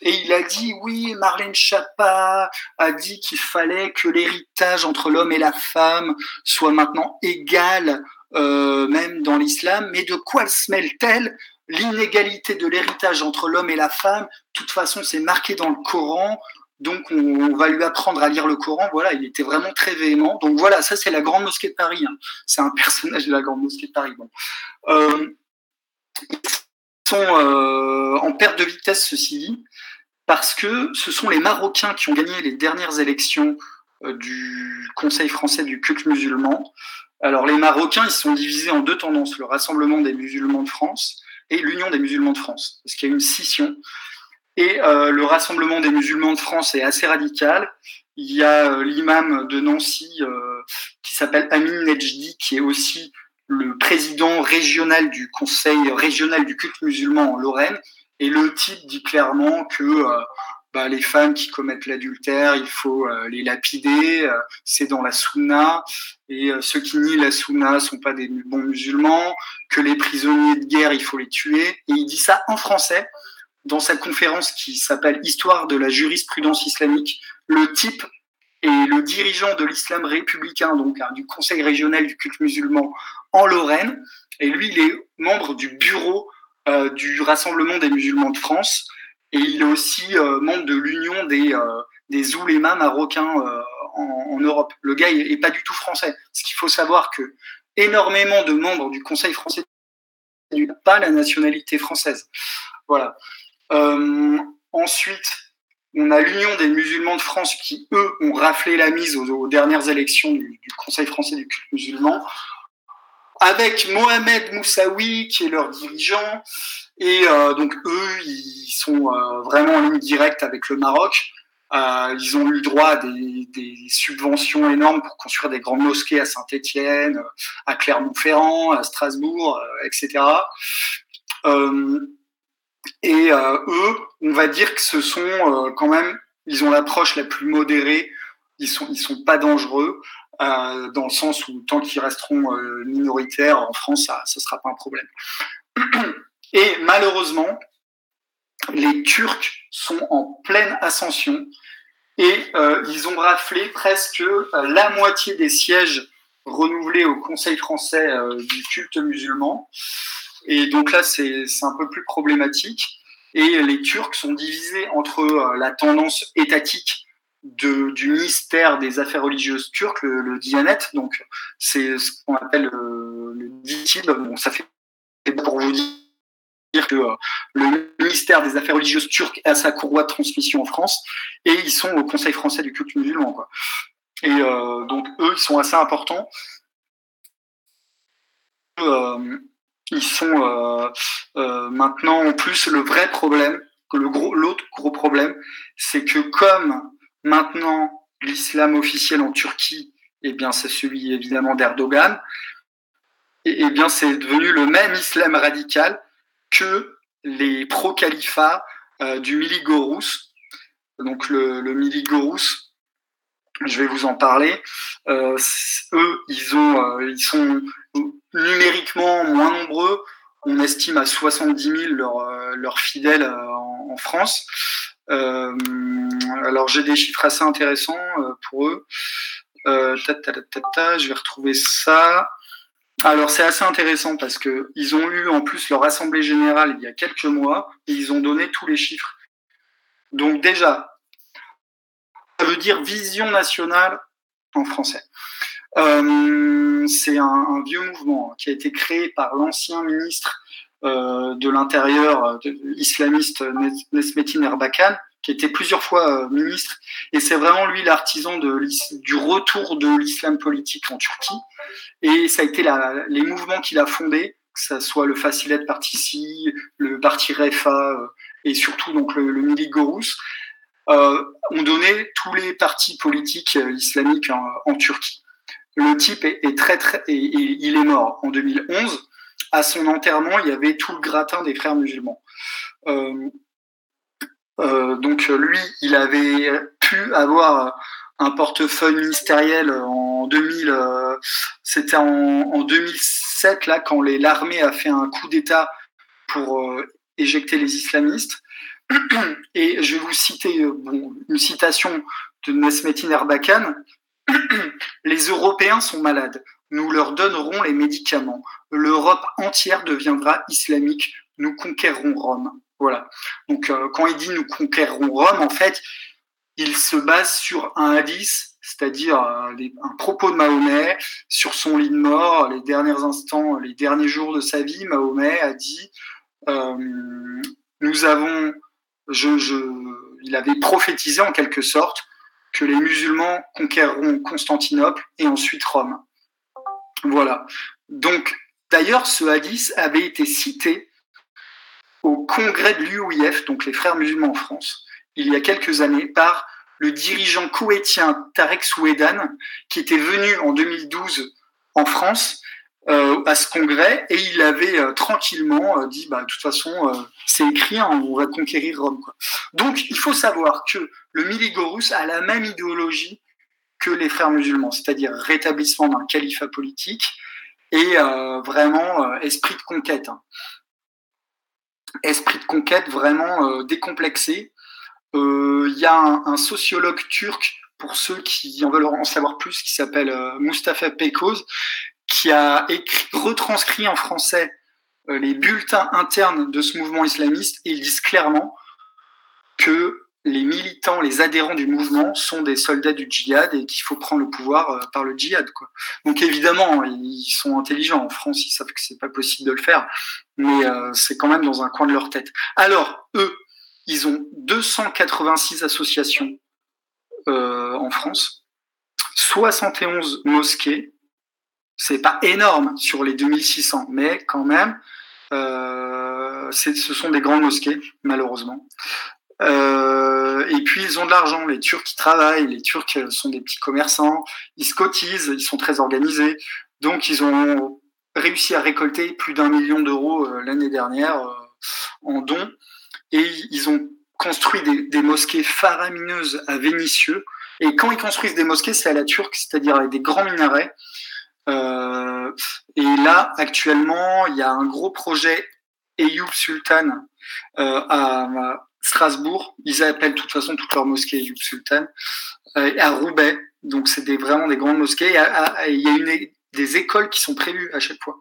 et il a dit oui, Marlène Schiappa a dit qu'il fallait que l'héritage entre l'homme et la femme soit maintenant égal, euh, même dans l'islam. Mais de quoi se mêle-t-elle? L'inégalité de l'héritage entre l'homme et la femme, de toute façon, c'est marqué dans le Coran. Donc, on, va lui apprendre à lire le Coran. Voilà, il était vraiment très véhément. Donc, voilà, ça, c'est la Grande Mosquée de Paris. Hein. C'est un *laughs* personnage de la Grande Mosquée de Paris. Euh, ils sont euh, en perte de vitesse, ceci dit parce que ce sont les Marocains qui ont gagné les dernières élections euh, du Conseil français du culte musulman. Alors les Marocains, ils sont divisés en deux tendances, le Rassemblement des musulmans de France et l'Union des musulmans de France, parce qu'il y a une scission. Et euh, le Rassemblement des musulmans de France est assez radical. Il y a euh, l'imam de Nancy qui s'appelle Amin Nejdi, qui est aussi le président régional du Conseil régional du culte musulman en Lorraine. Et le type dit clairement que euh, bah, les femmes qui commettent l'adultère, il faut euh, les lapider, euh, c'est dans la sunna, et ceux qui nient la sunna sont pas des bons musulmans, que les prisonniers de guerre, il faut les tuer. Et il dit ça en français dans sa conférence qui s'appelle Histoire de la jurisprudence islamique. Le type est le dirigeant de l'islam républicain, donc hein, du Conseil régional du culte musulman en Lorraine, et lui, il est membre du bureau euh, du Rassemblement des musulmans de France, et il est aussi euh, membre de l'Union des, euh, oulémas marocains en, en, Europe. Le gars est, est pas du tout français. Ce qu'il faut savoir que énormément de membres du Conseil français n'ont pas la nationalité française. Voilà. Euh, ensuite, on a l'Union des musulmans de France qui, eux, ont raflé la mise aux, aux dernières élections du, du, Conseil français du culte musulman, avec Mohamed Moussaoui qui est leur dirigeant. Et euh, donc, eux, ils sont euh, vraiment en ligne directe avec le Maroc. Euh, ils ont eu droit à des, des, subventions énormes pour construire des grandes mosquées à Saint-Étienne, à Clermont-Ferrand, à Strasbourg, etc. Et eux, on va dire que ce sont quand même, ils ont l'approche la plus modérée. Ils sont, ils sont pas dangereux euh, dans le sens où tant qu'ils resteront euh, minoritaires en France, ça, ça sera pas un problème. *clears throat* Et malheureusement, les Turcs sont en pleine ascension et euh, ils ont raflé presque la moitié des sièges renouvelés au Conseil français du culte musulman. Et donc là, c'est un peu plus problématique. Et les Turcs sont divisés entre la tendance étatique du ministère des Affaires religieuses turques, le, le Diyanet, donc c'est ce qu'on appelle euh, le DITIB. Bon, ça fait pour vous dire que euh, le ministère des Affaires religieuses turques a sa courroie de transmission en France et ils sont au Conseil français du culte musulman. Et euh, donc eux, ils sont assez importants. Ils sont maintenant en plus le vrai problème, le gros, l'autre gros problème, c'est que comme maintenant l'islam officiel en Turquie, eh bien c'est celui évidemment d'Erdogan, et, eh bien c'est devenu le même islam radical que les pro-califats euh, du Miligorous. Donc le, le je vais vous en parler. Euh, eux, euh, ils sont numériquement moins nombreux. On estime à 70 000 leurs leur fidèles en, France. Alors j'ai des chiffres assez intéressants pour eux. Ta, je vais retrouver ça. Alors c'est assez intéressant parce que ils ont eu en plus leur assemblée générale il y a quelques mois et ils ont donné tous les chiffres. Donc déjà, ça veut dire vision nationale en français. Euh, c'est un, vieux mouvement qui a été créé par l'ancien ministre euh, de l'Intérieur islamiste Nesmettin Erbakan, qui était plusieurs fois euh, ministre, et c'est vraiment lui l'artisan du retour de l'islam politique en Turquie. Et ça a été les mouvements qu'il a fondés, que ce soit le Facilet Partisi, le Parti Refa, et surtout donc le, le Milik euh, ont donné tous les partis politiques islamiques en, Turquie. Le type est, très très, et, il est mort en 2011. À son enterrement, il y avait tout le gratin des frères musulmans. Euh, euh, donc lui, il avait pu avoir un portefeuille ministériel en 2000. Euh, C'était en, en, 2007 là quand l'armée a fait un coup d'État pour euh, éjecter les islamistes. *clears throat* Et je vais vous citer une citation de Nesmettin Erbakan. *clears throat* les Européens sont malades. Nous leur donnerons les médicaments. L'Europe entière deviendra islamique. Nous conquérerons Rome. Voilà. Donc, euh, quand il dit nous conquérerons Rome, en fait, il se base sur un hadith, c'est-à-dire euh, un propos de Mahomet sur son lit de mort, les derniers instants, les derniers jours de sa vie. Mahomet a dit euh, Nous avons. Il avait prophétisé en quelque sorte que les musulmans conquéreront Constantinople et ensuite Rome. Voilà. Donc, d'ailleurs, ce hadith avait été cité au congrès de l'UOIF, donc les frères musulmans en France, il y a quelques années, par le dirigeant koweïtien Tarek Souedan, qui était venu en 2012 en France euh, à ce congrès et il avait euh, tranquillement euh, dit bah de toute façon c'est écrit hein, on va conquérir Rome. Donc il faut savoir que le Miligorus a la même idéologie que les frères musulmans, c'est-à-dire rétablissement d'un califat politique et vraiment esprit de conquête. Hein. Esprit de conquête vraiment décomplexé. Il y a un, sociologue turc pour ceux qui en veulent en savoir plus, qui s'appelle Mustafa Pekoz, qui a écrit, retranscrit en français euh, les bulletins internes de ce mouvement islamiste et ils disent clairement que les militants, les adhérents du mouvement sont des soldats du djihad et qu'il faut prendre le pouvoir euh, par le djihad. Donc évidemment, ils sont intelligents. En France, ils savent que c'est pas possible de le faire, mais euh, c'est quand même dans un coin de leur tête. Alors eux, ils ont 286 associations euh, en France, 71 mosquées, c'est pas énorme sur les 2600, mais quand même, ce sont des grandes mosquées, malheureusement. Euh, et puis ils ont de l'argent, les Turcs qui travaillent, les Turcs sont des petits commerçants, ils se cotisent, ils sont très organisés, donc ils ont réussi à récolter plus d'un million d'euros euh, l'année dernière euh, en dons, et ils ont construit des, mosquées faramineuses à Vénissieux. Et quand ils construisent des mosquées, c'est à la turque, c'est-à-dire avec des grands minarets. Euh, et là, actuellement, il y a un gros projet Ayoub Sultan euh, à Strasbourg. Ils appellent de toute façon toute leur mosquée Ayoub Sultan. Euh, à Roubaix. Donc, c'est des, vraiment des grandes mosquées. Il y a des écoles qui sont prévues à chaque fois.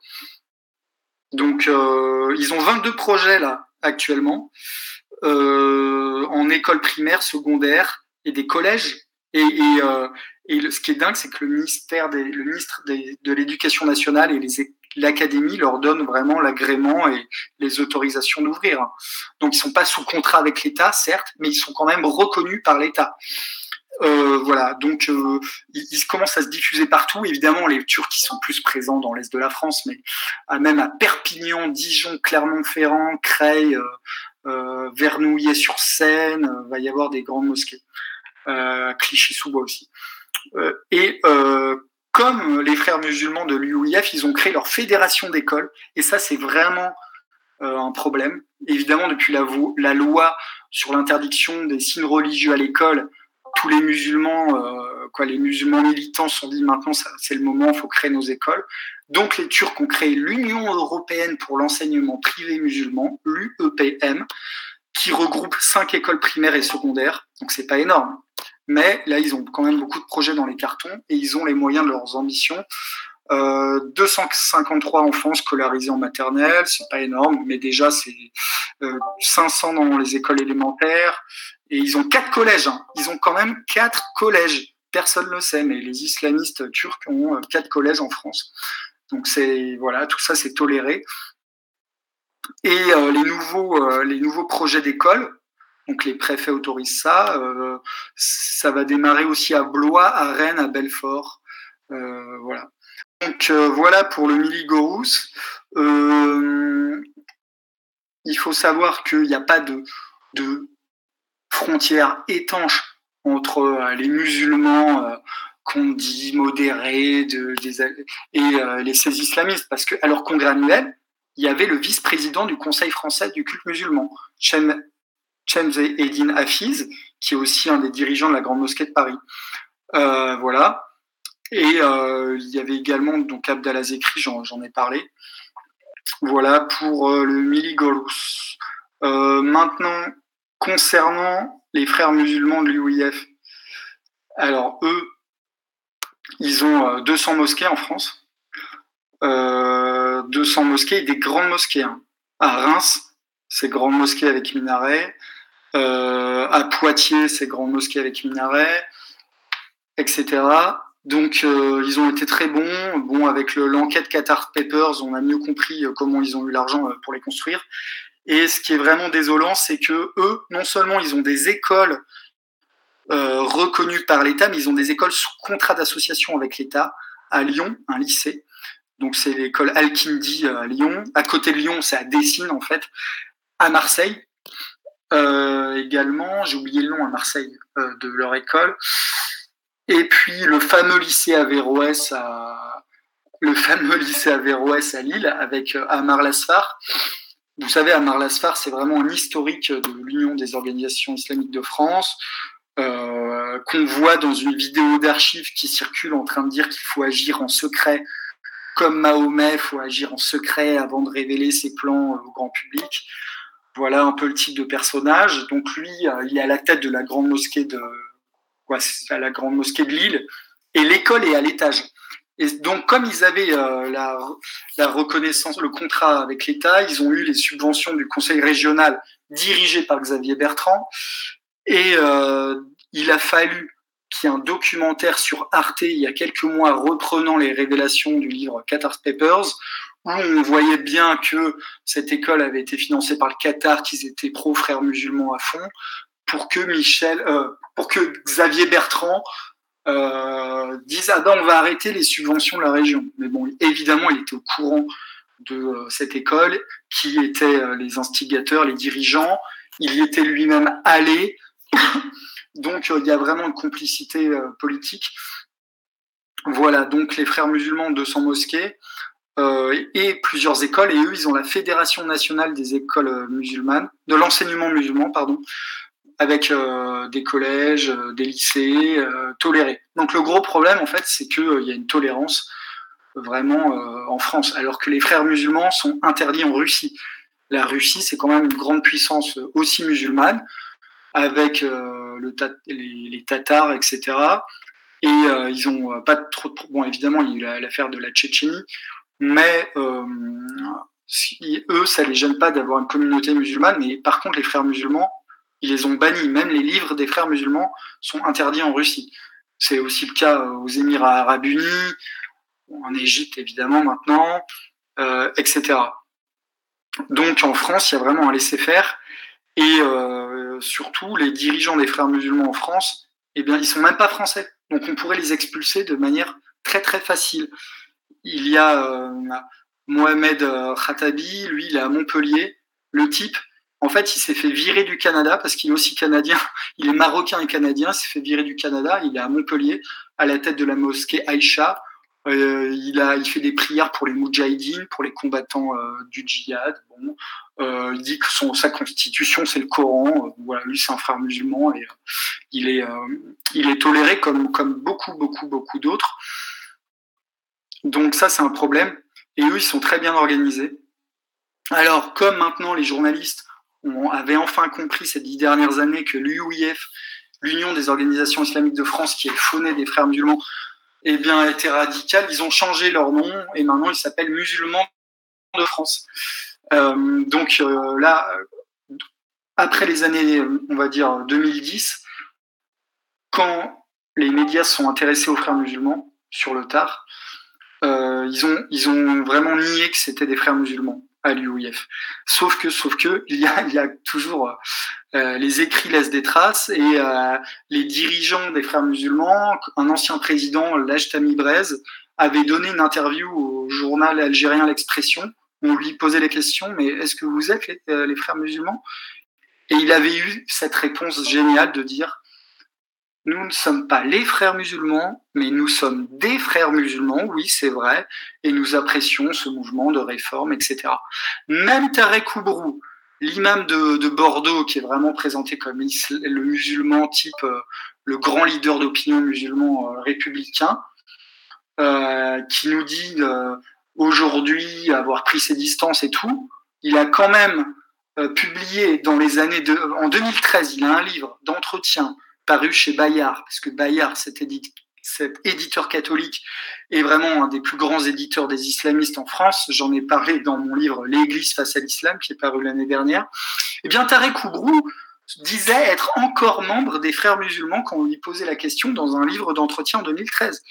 Donc, euh, ils ont 22 projets là actuellement euh, en école primaire, secondaire et des collèges. Et, ce qui est dingue, c'est que le ministère ministre de l'Éducation nationale et l'Académie leur donnent vraiment l'agrément et les autorisations d'ouvrir. Donc ils sont pas sous contrat avec l'État, certes, mais ils sont quand même reconnus par l'État. Euh, voilà, donc euh, ils, commencent à se diffuser partout. Évidemment, les Turcs qui sont plus présents dans l'est de la France, mais à, même à Perpignan, Dijon, Clermont-Ferrand, Creil, euh, euh Vernouillet-sur-Seine, euh, va y avoir des grandes mosquées. Clichy-sous-Bois aussi. Euh, et euh, comme les frères musulmans de l'UIF, ils ont créé leur fédération d'écoles. Et ça, c'est vraiment euh, un problème. Évidemment, depuis la, loi sur l'interdiction des signes religieux à l'école, tous les musulmans, euh, quoi, les musulmans militants se sont dit maintenant c'est le moment, il faut créer nos écoles. Donc les Turcs ont créé l'Union européenne pour l'enseignement privé musulman, l'UEPM, qui regroupe cinq écoles primaires et secondaires. Donc c'est pas énorme. Mais là, ils ont quand même beaucoup de projets dans les cartons et ils ont les moyens de leurs ambitions. Euh, 253 enfants scolarisés en maternelle, c'est pas énorme, mais déjà c'est euh, 500 dans les écoles élémentaires et ils ont quatre collèges. Hein. Ils ont quand même quatre collèges. Personne ne le sait, mais les islamistes turcs ont euh, quatre collèges en France. Donc c'est voilà, tout ça c'est toléré. Et euh, les nouveaux euh, les nouveaux projets d'école, donc les préfets autorisent ça. Euh, ça va démarrer aussi à Blois, à Rennes, à Belfort. Euh, voilà. Donc euh, voilà pour le Miligorus. Il faut savoir qu'il n'y a pas de, de frontière étanche entre les musulmans qu'on dit modérés et les ces islamistes, parce qu'à leur congrès annuel, il y avait le vice-président du Conseil français du culte musulman, Chen Chemze Edin Hafiz, qui est aussi un des dirigeants de la Grande Mosquée de Paris. Euh, voilà. Et euh, il y avait également donc Abdallah Zekri, j'en ai parlé. Voilà pour euh, le Miligorus. Euh, maintenant, concernant les frères musulmans de l'UIF, alors eux, ils ont 200 mosquées en France. 200 mosquées et des grandes mosquées. Hein. À Reims, c'est grande mosquée avec minaret. Euh, à Poitiers, ces grandes mosquées avec minaret, etc. Donc euh, ils ont été très bons. Bon, avec l'enquête Qatar Papers, on a mieux compris euh, comment ils ont eu l'argent pour les construire. Et ce qui est vraiment désolant, c'est que eux, non seulement ils ont des écoles reconnues par l'État, mais ils ont des écoles sous contrat d'association avec l'État, à Lyon, un lycée. Donc c'est l'école Al-Kindi à Lyon. À côté de Lyon, c'est à Dessines en fait. À Marseille, euh, également, j'ai oublié le nom à Marseille euh, de leur école. Et puis le fameux lycée Averroès à le fameux *laughs* lycée Averroès à Lille avec euh, Amar Lasfar. Vous savez, Amar Lasfar, c'est vraiment un historique de l'Union des organisations islamiques de France, qu'on voit dans une vidéo d'archives qui circule en train de dire qu'il faut agir en secret comme Mahomet, il faut agir en secret avant de révéler ses plans au grand public. Voilà un peu le type de personnage. Donc lui, euh, il est à la tête de la grande mosquée de, à la grande mosquée de Lille, et l'école est à l'étage. Et donc, comme ils avaient euh, la, reconnaissance, le contrat avec l'État, ils ont eu les subventions du conseil régional dirigé par Xavier Bertrand. Et euh, il a fallu qu'il y ait un documentaire sur Arte il y a quelques mois reprenant les révélations du livre Qatar Papers, on voyait bien que cette école avait été financée par le Qatar, qu'ils étaient pro-frères musulmans à fond, pour que Michel, euh, pour que Xavier Bertrand euh, dise ah ben on va arrêter les subventions de la région. Mais bon, évidemment, il était au courant de euh, cette école, qui étaient euh, les instigateurs, les dirigeants. Il y était lui-même allé. *coughs* donc il y a vraiment une complicité politique. Voilà, donc les frères musulmans, 200 mosquées. Euh, et plusieurs écoles, et eux, ils ont la Fédération nationale des écoles musulmanes, de l'enseignement musulman, pardon, avec euh, des collèges, euh, des lycées euh, tolérés. Donc le gros problème, en fait, c'est qu'il y a une tolérance vraiment en France, alors que les frères musulmans sont interdits en Russie. La Russie, c'est quand même une grande puissance aussi musulmane, avec le les, les, Tatars, etc. Et ils ont pas trop de... Bon, évidemment, il y a l'affaire de la Tchétchénie, mais si, eux, ça les gêne pas d'avoir une communauté musulmane, mais par contre, les frères musulmans, ils les ont bannis. Même les livres des frères musulmans sont interdits en Russie. C'est aussi le cas aux Émirats arabes unis, en Égypte évidemment maintenant, euh, etc. Donc en France, il y a vraiment un laisser-faire. Et euh, surtout, les dirigeants des frères musulmans en France, eh bien, ils sont même pas français. Donc on pourrait les expulser de manière très très facile. Il y a euh, Mohamed Khatabi, lui, il est à Montpellier. Le type, en fait, il s'est fait virer du Canada parce qu'il est aussi canadien. *laughs* Il est marocain et canadien. Il s'est fait virer du Canada. Il est à Montpellier, à la tête de la mosquée Aïcha. Euh, il, fait des prières pour les Moudjahidines, pour les combattants euh, du djihad. Bon, euh, il dit que son, sa constitution, c'est le Coran. voilà, lui, c'est un frère musulman et il, est, il est toléré comme, comme beaucoup, beaucoup, beaucoup d'autres. Donc ça, c'est un problème. Et eux, ils sont très bien organisés. Alors, comme maintenant les journalistes on avait enfin compris ces dix dernières années que l'UIF, l'Union des organisations islamiques de France, qui est le des frères musulmans, eh bien, était radical. Ils ont changé leur nom et maintenant ils s'appellent Musulmans de France. Euh, donc euh, là, après les années, on va dire 2010, quand les médias sont intéressés aux frères musulmans sur le tard, euh, ils, ont, ils ont vraiment nié que c'était des frères musulmans à l'UIF. Sauf que, sauf que, *laughs* il y a, il y a toujours euh, les écrits laissent des traces et euh, les dirigeants des frères musulmans, un ancien président, Lajtami Brez, avait donné une interview au journal algérien L'Expression. On lui posait les questions, mais est-ce que vous êtes euh, les frères musulmans? Et il avait eu cette réponse géniale de dire nous ne sommes pas les frères musulmans, mais nous sommes des frères musulmans, oui, c'est vrai, et nous apprécions ce mouvement de réforme, etc. Même Tarek Oubrou, l'imam de, Bordeaux, qui est vraiment présenté comme le musulman type, euh, le grand leader d'opinion musulman euh, républicain, euh, qui nous dit aujourd'hui avoir pris ses distances et tout, il a quand même publié dans les années en 2013, il a un livre d'entretien paru chez Bayard, parce que Bayard, cet, éditeur catholique, est vraiment un des plus grands éditeurs des islamistes en France. J'en ai parlé dans mon livre L'Église face à l'islam, qui est paru l'année dernière. Eh bien, Tarek Oubrou disait être encore membre des frères musulmans quand on lui posait la question dans un livre d'entretien en 2013.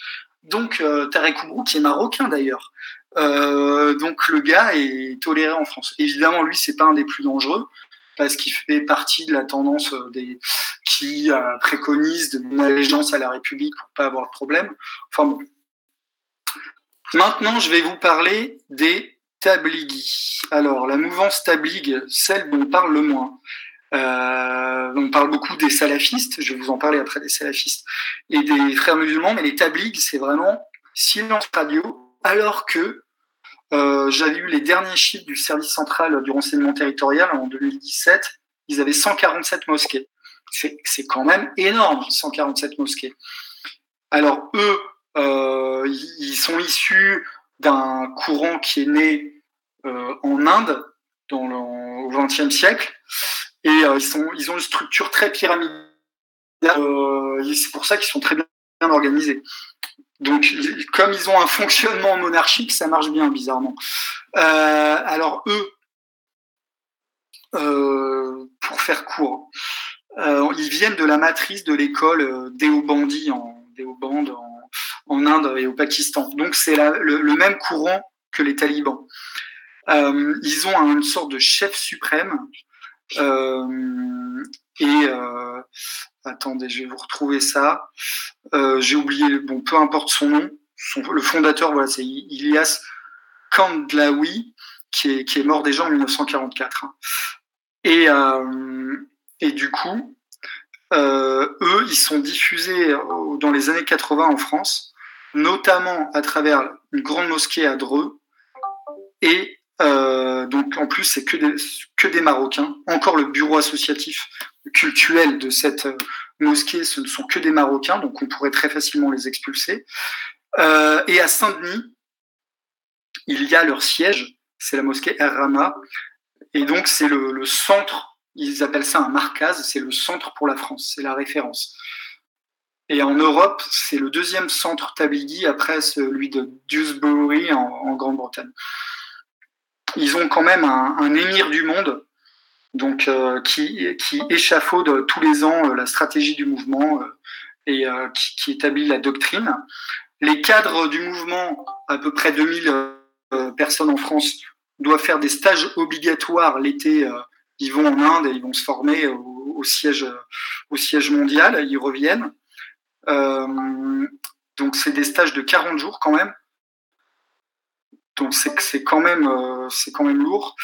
Donc, euh, Tarek Oubrou, qui est marocain d'ailleurs. Euh, donc, le gars est toléré en France. Évidemment, lui, c'est pas un des plus dangereux parce qu'il fait partie de la tendance euh, des, qui euh, préconise de une allégeance à la République pour pas avoir de problème. Enfin Maintenant, je vais vous parler des tablighi. Alors, la mouvance tabligh, celle dont on parle le moins. Euh, on parle beaucoup des salafistes, je vais vous en parler après des salafistes, et des frères musulmans, mais les tablighs, c'est vraiment silence radio, alors que euh, j'avais eu les derniers chiffres du service central du renseignement territorial en 2017, ils avaient 147 mosquées. C'est quand même énorme, 147 mosquées. Alors eux, euh, ils sont issus d'un courant qui est né euh, en Inde dans le, au XXe siècle et ils, ont une structure très pyramidale. C'est pour ça qu'ils sont très bien organisés. Donc, comme ils ont un fonctionnement monarchique, ça marche bien, bizarrement. Euh, alors, eux, euh, pour faire court, euh, ils viennent de la matrice de l'école Deobandi en, Deoband en, Inde et au Pakistan. Donc, c'est le, le, même courant que les talibans. Ils ont une sorte de chef suprême et attendez, je vais vous retrouver ça. Euh, J'ai oublié, bon, peu importe son nom. Le fondateur, voilà, c'est Ilias Kandlaoui, qui est, qui est mort déjà en 1944. Et, euh, et du coup, euh, eux, ils sont diffusés dans les années 80 en France, notamment à travers une grande mosquée à Dreux et euh, donc en plus, c'est que des, que des Marocains. Encore le bureau associatif cultuel de cette euh, mosquée, ce ne sont que des Marocains, donc on pourrait très facilement les expulser. Euh, et à Saint-Denis, il y a leur siège, c'est la mosquée Rama, et donc c'est le, centre, ils appellent ça un markaz, c'est le centre pour la France, c'est la référence. Et en Europe, c'est le deuxième centre tablighi après celui de Dewsbury en Grande-Bretagne ils ont quand même un, émir du monde, donc euh, qui, échafaude tous les ans euh, la stratégie du mouvement euh, et qui, établit la doctrine. Les cadres du mouvement, à peu près 2000 euh, personnes en France, doivent faire des stages obligatoires l'été. ils vont en Inde et ils vont se former au siège, au siège mondial. Ils reviennent. donc c'est des stages de 40 jours quand même donc c'est quand même euh, c'est quand même lourd.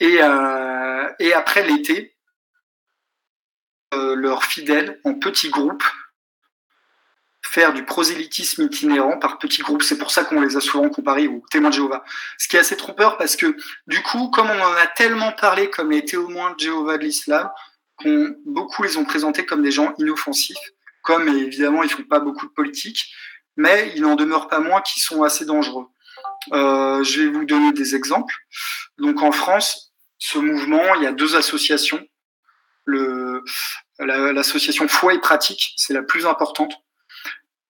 Et euh, et après l'été, euh, leurs fidèles en petits groupes faire du prosélytisme itinérant par petits groupes. C'est pour ça qu'on les a souvent comparés aux témoins de Jéhovah. Ce qui est assez trompeur parce que du coup, comme on en a tellement parlé comme les témoins de Jéhovah de l'islam, qu'on beaucoup les ont présentés comme des gens inoffensifs, comme évidemment ils font pas beaucoup de politique, mais il n'en demeure pas moins qu'ils sont assez dangereux. Euh, je vais vous donner des exemples. Donc en France, ce mouvement, il y a deux associations. L'association Foi et Pratique, c'est la plus importante.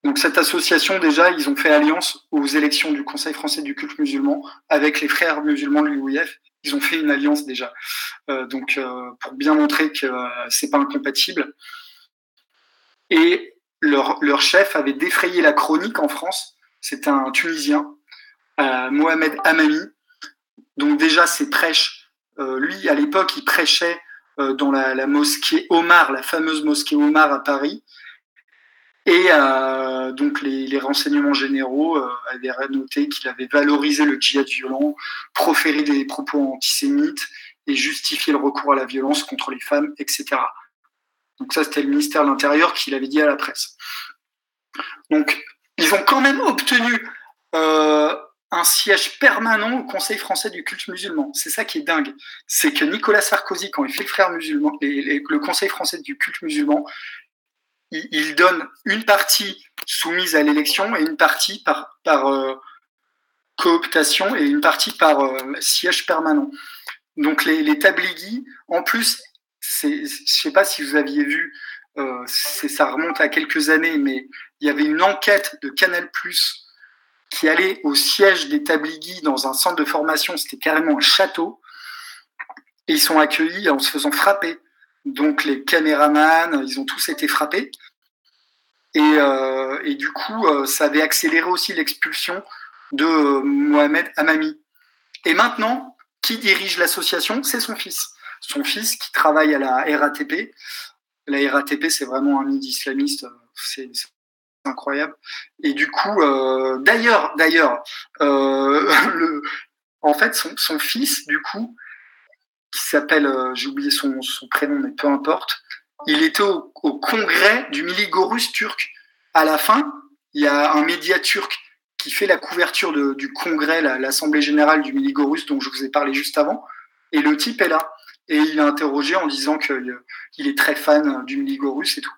Donc cette association, déjà, ils ont fait alliance aux élections du Conseil français du culte musulman avec les frères musulmans de l'UIF. Ils ont fait une alliance déjà. Euh, donc euh, pour bien montrer que c'est pas incompatible. Et leur, leur chef avait défrayé la chronique en France. C'était un Tunisien Mohamed Amami. Donc déjà, ses prêches, euh, lui, à l'époque, il prêchait euh, dans la, mosquée Omar, la fameuse mosquée Omar à Paris. Et euh, donc les, renseignements généraux avaient noté qu'il avait valorisé le djihad violent, proféré des propos antisémites et justifié le recours à la violence contre les femmes, etc. Donc ça, c'était le ministère de l'Intérieur qui l'avait dit à la presse. Donc, ils ont quand même obtenu un siège permanent au Conseil français du culte musulman. C'est ça qui est dingue. C'est que Nicolas Sarkozy, quand il fait le frère musulman, le Conseil français du culte musulman, il, donne une partie soumise à l'élection et une partie par, euh, cooptation et une partie par euh, siège permanent. Donc les, les en plus, je sais pas si vous aviez vu, euh, ça remonte à quelques années, mais il y avait une enquête de Canal+ qui allait au siège des Tablighi dans un centre de formation, c'était carrément un château, et ils sont accueillis en se faisant frapper. Donc les caméramans, ils ont tous été frappés. Et, euh, du coup, euh, ça avait accéléré aussi l'expulsion de euh, Mohamed Amami. Et maintenant, qui dirige l'association? C'est son fils. Son fils qui travaille à la RATP. La RATP, c'est vraiment un nid islamiste. Incroyable. Et du coup, euh, d'ailleurs, d'ailleurs, euh, *laughs* en fait, son, son, fils, du coup, qui s'appelle, euh, j'ai oublié son, son, prénom, mais peu importe, il était au, au congrès du Miligorus turc. À la fin, il y a un média turc qui fait la couverture de, du congrès, l'Assemblée générale du Miligorus, dont je vous ai parlé juste avant, et le type est là. Et il a interrogé en disant qu'il est très fan du Miligorus et tout.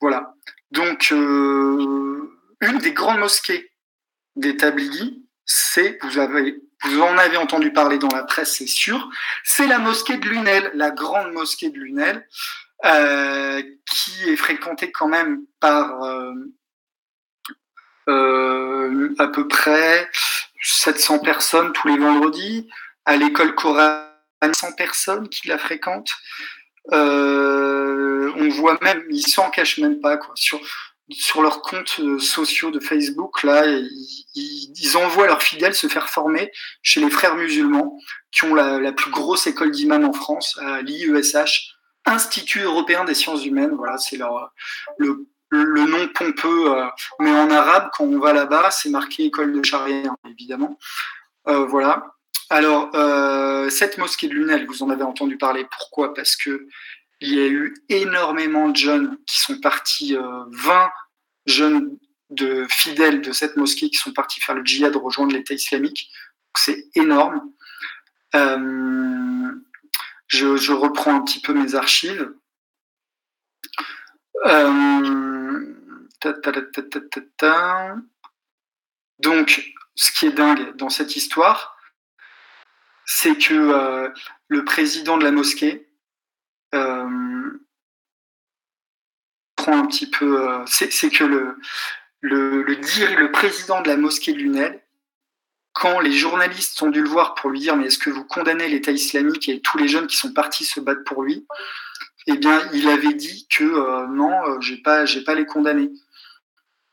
Voilà. Donc, euh, une des grandes mosquées des Tabligi, c'est, vous, en avez entendu parler dans la presse, c'est sûr, c'est la mosquée de Lunel, la grande mosquée de Lunel, euh, qui est fréquentée quand même par euh, à peu près 700 personnes tous les vendredis. À l'école coranique, 100 personnes qui la fréquentent. On voit même, ils s'en cachent même pas. Sur sur leurs comptes euh, sociaux de Facebook, là, ils, envoient leurs fidèles se faire former chez les frères musulmans, qui ont la, la plus grosse école d'imam en France, l'IESH, Institut européen des sciences humaines. Voilà, c'est leur le, le nom pompeux, euh, mais en arabe, quand on va là-bas, c'est marqué école de charia, évidemment. Euh, voilà. Alors, cette mosquée de Lunel, vous en avez entendu parler. Pourquoi? Parce que il y a eu énormément de jeunes qui sont partis, euh, 20 jeunes de fidèles de cette mosquée qui sont partis faire le djihad, rejoindre l'État islamique. C'est énorme. Euh, je, reprends un petit peu mes archives. Euh, Donc, ce qui est dingue dans cette histoire, c'est que euh, le président de la mosquée euh, prend un petit peu. Euh, c'est que le, le, le, dire, le président de la mosquée de Lunel, quand les journalistes ont dû le voir pour lui dire mais est-ce que vous condamnez l'État islamique et tous les jeunes qui sont partis se battre pour lui, eh bien il avait dit que euh, non, euh, j'ai pas, pas les condamnés.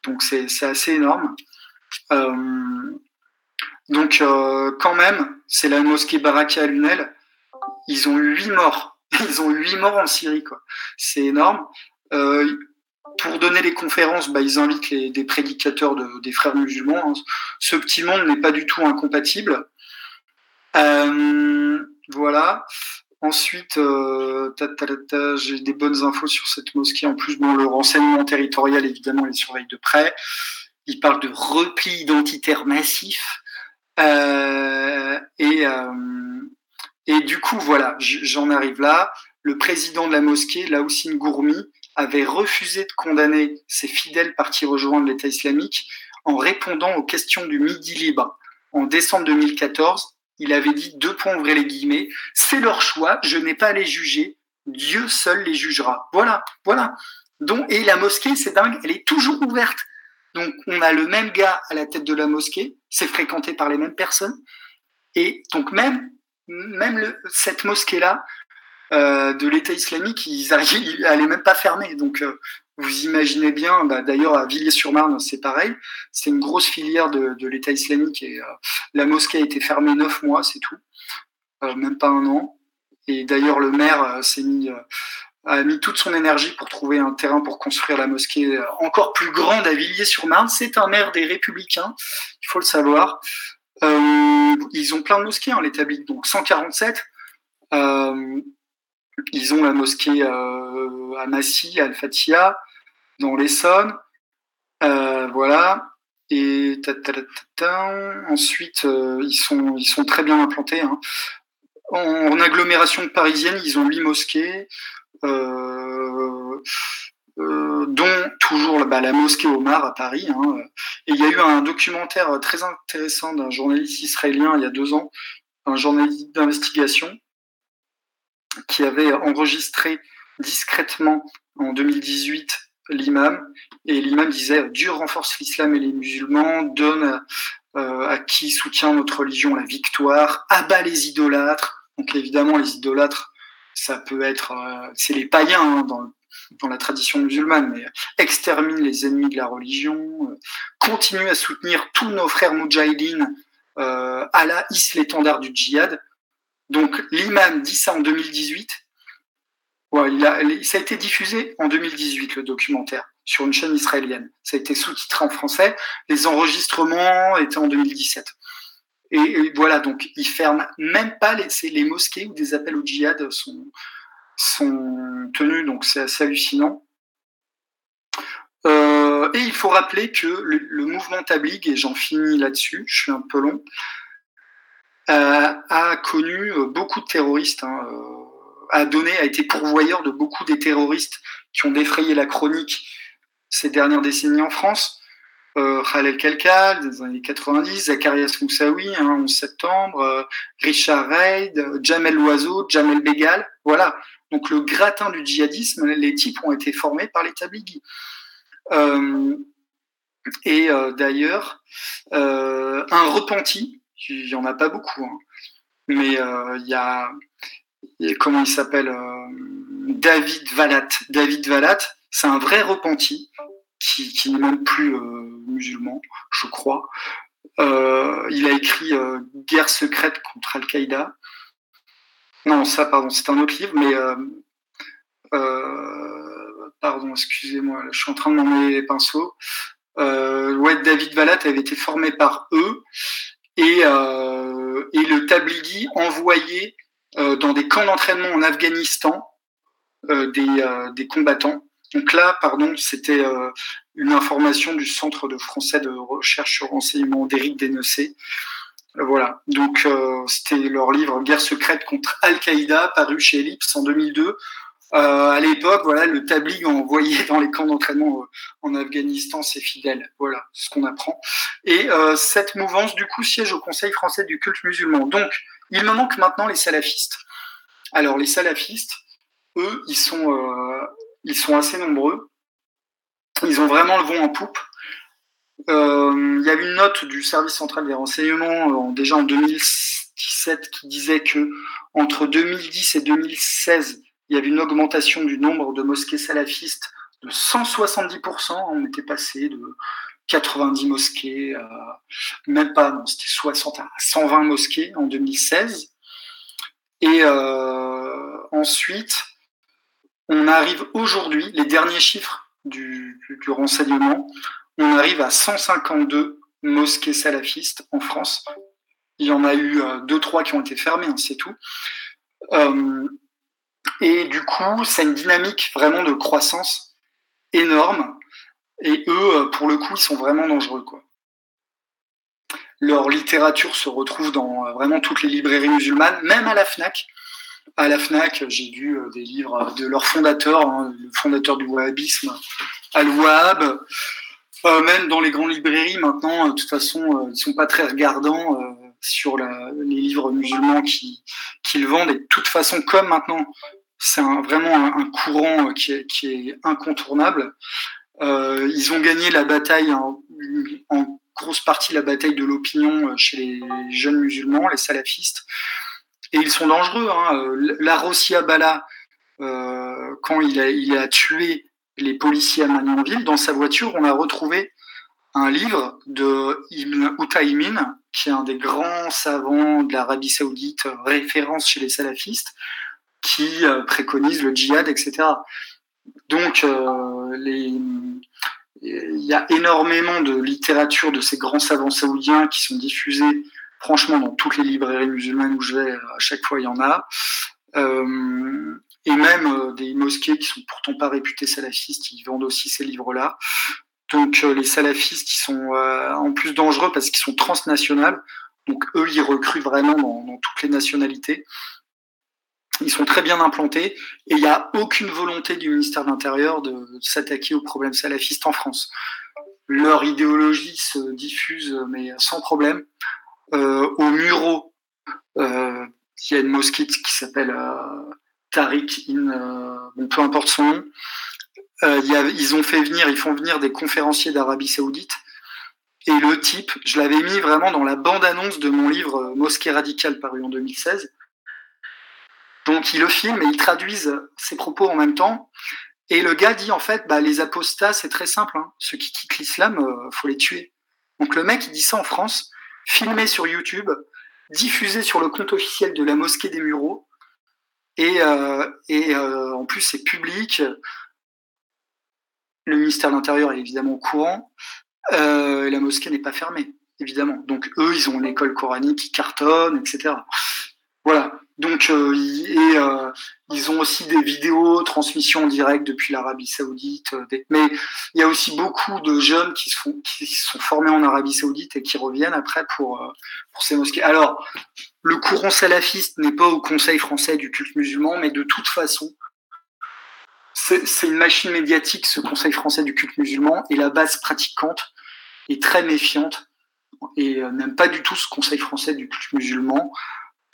Donc c'est assez énorme. Euh, donc euh, quand même, c'est la mosquée Baraka à Lunel. Ils ont eu huit morts. Ils ont huit morts en Syrie, quoi. C'est énorme. Euh, pour donner les conférences, bah, ils invitent des prédicateurs de, des frères musulmans. Hein. Ce petit monde n'est pas du tout incompatible. Euh, voilà. Ensuite, euh, j'ai des bonnes infos sur cette mosquée. En plus, le renseignement territorial, évidemment, les surveille de près. Il parle de repli identitaire massif. Et, et du coup, voilà, j'en arrive là. Le président de la mosquée, Laoussine Gourmi, avait refusé de condamner ses fidèles partis rejoindre l'État islamique en répondant aux questions du Midi libre. En décembre 2014, il avait dit deux points ouvrez les guillemets, c'est leur choix, je n'ai pas à les juger, Dieu seul les jugera. Voilà, voilà. Donc, et la mosquée, c'est dingue, elle est toujours ouverte. Donc, on a le même gars à la tête de la mosquée, c'est fréquenté par les mêmes personnes. Et donc, même, même cette mosquée-là, euh, de l'État islamique, ils est même pas fermée. Donc, euh, vous imaginez bien, bah, d'ailleurs à Villiers-sur-Marne, c'est pareil. C'est une grosse filière de, de l'État islamique et euh, la mosquée a été fermée neuf mois, c'est tout, même pas un an. Et d'ailleurs, le maire s'est mis a mis toute son énergie pour trouver un terrain pour construire la mosquée encore plus grande à Villiers-sur-Marne. C'est un maire des Républicains, il faut le savoir. Euh, ils ont plein de mosquées, hein, l'établi, donc 147. Euh, ils ont la mosquée euh, à Massy, à Al-Fatiha, dans l'Essonne. Voilà. Et ta, ensuite, ils, sont, ils sont très bien implantés. Hein. En, en, agglomération parisienne, ils ont huit mosquées. Euh, dont toujours bah, la mosquée Omar à Paris. Hein. Et il y a eu un documentaire très intéressant d'un journaliste israélien il y a deux ans, un journaliste d'investigation, qui avait enregistré discrètement en 2018 l'imam, et l'imam disait Dieu renforce l'islam et les musulmans, donne euh, à qui soutient notre religion la victoire, abat les idolâtres. Donc évidemment, les idolâtres, ça peut être, euh, c'est les païens hein, dans, la tradition musulmane, mais extermine les ennemis de la religion, euh, continue à soutenir tous nos frères moudjahidines, euh, Allah hisse l'étendard du djihad. Donc l'imam dit ça en 2018. Ouais, il a, ça a été diffusé en 2018, le documentaire. sur une chaîne israélienne. Ça a été sous-titré en français. Les enregistrements étaient en 2017. Et, voilà, donc ils ferment même pas les mosquées où des appels au djihad sont, sont tenus, donc c'est assez hallucinant. Euh, et il faut rappeler que le, mouvement Tablig, et j'en finis là-dessus, je suis un peu long, euh, a connu beaucoup de terroristes, hein, euh, a donné, a été pourvoyeur de beaucoup des terroristes qui ont défrayé la chronique ces dernières décennies en France. Euh, Khaled Kelkal, des années 90, Zacharias Moussaoui, hein, 11 septembre, euh, Richard Reid, Jamel Loiseau, Jamel Begal, voilà. Donc le gratin du djihadisme, les types ont été formés par les tabligis. Euh, et euh, d'ailleurs, euh, un repenti, il n'y en a pas beaucoup, hein, mais il y a, comment il s'appelle David Valat. David Valat, c'est un vrai repenti qui, qui n'est même plus musulman, je crois. il a écrit Guerre secrète contre Al-Qaïda. Non, ça, pardon, c'est un autre livre, mais pardon, excusez-moi, je suis en train de m'emmener les pinceaux. Euh, David Valat avait été formé par eux et, euh, le Tablighi envoyé euh, dans des camps d'entraînement en Afghanistan des, combattants. Donc là, pardon, c'était une information du Centre de français de recherche sur renseignement d'Éric Denecé. Voilà, donc c'était leur livre Guerre secrète contre Al-Qaïda, paru chez Ellipse en 2002. Euh, à l'époque, voilà, le tablig envoyé dans les camps d'entraînement euh, en Afghanistan, c'est fidèle. Voilà ce qu'on apprend. Et euh, cette mouvance, du coup, siège au Conseil français du culte musulman. Donc, il me manque maintenant les salafistes. Alors, les salafistes, eux, ils sont, ils sont assez nombreux. Ils ont vraiment le vent en poupe. Il y a une note du service central des renseignements déjà en 2017 qui disait que entre 2010 et 2016, il y avait une augmentation du nombre de mosquées salafistes de 170%. On était passé de 90 mosquées, même pas, c'était 60 à 120 mosquées en 2016. Et euh, ensuite, on arrive aujourd'hui, les derniers chiffres du, renseignement, on arrive à 152 mosquées salafistes en France. Il y en a eu euh, deux, trois qui ont été fermées, hein, c'est tout. Euh, et du coup, c'est une dynamique vraiment de croissance énorme. Et eux, euh, pour le coup, ils sont vraiment dangereux. Leur littérature se retrouve dans vraiment toutes les librairies musulmanes, même à la FNAC. À la FNAC, j'ai lu des livres de leur fondateur, hein, le fondateur du wahhabisme, Al-Wahhab. Même dans les grandes librairies, maintenant, de toute façon, ils ne sont pas très regardants sur les livres musulmans qu'ils vendent. Et de toute façon, comme maintenant, c'est vraiment un, courant qui est, incontournable. Euh, ils ont gagné la bataille, en, grosse partie la bataille de l'opinion euh, chez les jeunes musulmans, les salafistes. Et ils sont dangereux. Hein. Euh, la Rossia Bala, quand il a tué les policiers à Magnanville, dans sa voiture, on a retrouvé un livre de Ibn Utaymin, qui est un des grands savants de l'Arabie Saoudite, référence chez les salafistes, qui euh, préconise le djihad, etc. Donc, euh, il y a énormément de littérature de ces grands savants saoudiens qui sont diffusés, franchement, dans toutes les librairies musulmanes où je vais, à chaque fois, il y en a. Euh, et même des mosquées qui sont pourtant pas réputées salafistes, ils vendent aussi ces livres-là. Donc les salafistes qui sont en plus dangereux parce qu'ils sont transnationales, donc eux ils recrutent vraiment dans toutes les nationalités. Ils sont très bien implantés et il n'y a aucune volonté du ministère de l'Intérieur de, s'attaquer aux problèmes salafistes en France. Leur idéologie se diffuse, mais sans problème. Euh, au Muro, euh, il y a une mosquée qui s'appelle euh, Tariq euh, peu importe son nom. Euh, ils fait venir, font venir des conférenciers d'Arabie Saoudite. Et le type, je l'avais mis vraiment dans la bande-annonce de mon livre Mosquée radicale paru en 2016 donc ils le filment et ils traduisent ses propos en même temps. Et le gars dit en fait, bah, les apostats, c'est très simple. Hein. Ceux qui quittent l'islam, euh, faut les tuer. Donc le mec, il dit ça en France, filmé sur YouTube, diffusé sur le compte officiel de la mosquée des Mureaux. Et, euh, euh, en plus, c'est public. le ministère de l'Intérieur est évidemment au courant. Euh, la mosquée n'est pas fermée, évidemment. Donc eux, ils ont une école coranique qui cartonne, etc. Voilà. Donc euh, euh, ils ont aussi des vidéos, transmissions en direct depuis l'Arabie Saoudite. Euh, mais il y a aussi beaucoup de jeunes qui se, font, qui sont formés en Arabie Saoudite et qui reviennent après pour euh, pour ces mosquées. Alors le courant salafiste n'est pas au Conseil français du culte musulman, mais de toute façon, c'est une machine médiatique, ce Conseil français du culte musulman, et la base pratiquante est très méfiante et n'aime pas du tout ce Conseil français du culte musulman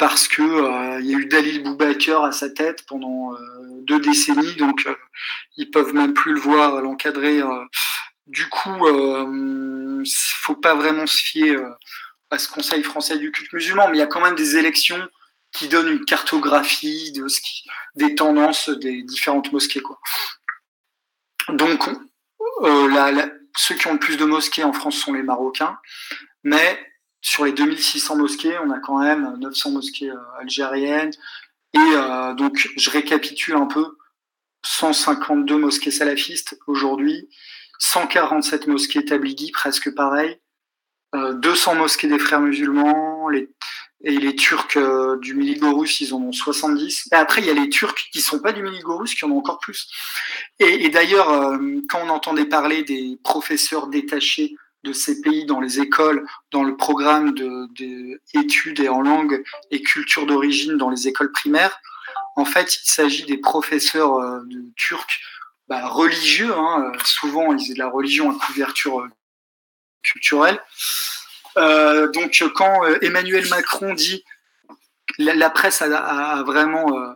parce que euh, il y a eu Dalil Boubaker à sa tête pendant euh, deux décennies, donc euh, ils peuvent même plus le voir, l'encadrer. euh. du coup, euh, faut pas vraiment se fier à ce Conseil français du culte musulman, mais il y a quand même des élections qui donnent une cartographie de ce qui, des tendances des différentes mosquées. Donc, ceux qui ont le plus de mosquées en France sont les Marocains, mais sur les 2600 mosquées, on a quand même 900 mosquées euh, algériennes. Et euh, donc, je récapitule un peu 152 mosquées salafistes aujourd'hui, 147 mosquées tablighi, presque pareil, euh, 200 mosquées des frères musulmans, et les Turcs euh, du Miligorus, ils en ont 70. Et après, il y a les Turcs qui sont pas du Miligorus, qui en ont encore plus. Et, d'ailleurs, euh, quand on entendait parler des professeurs détachés de ces pays dans les écoles, dans le programme de, de études et en langue et culture d'origine dans les écoles primaires, en fait, il s'agit des professeurs euh, turcs bah, religieux. Hein, euh, souvent, ils ont de la religion à couverture euh, culturelle. Donc, quand Emmanuel Macron dit la, la presse a vraiment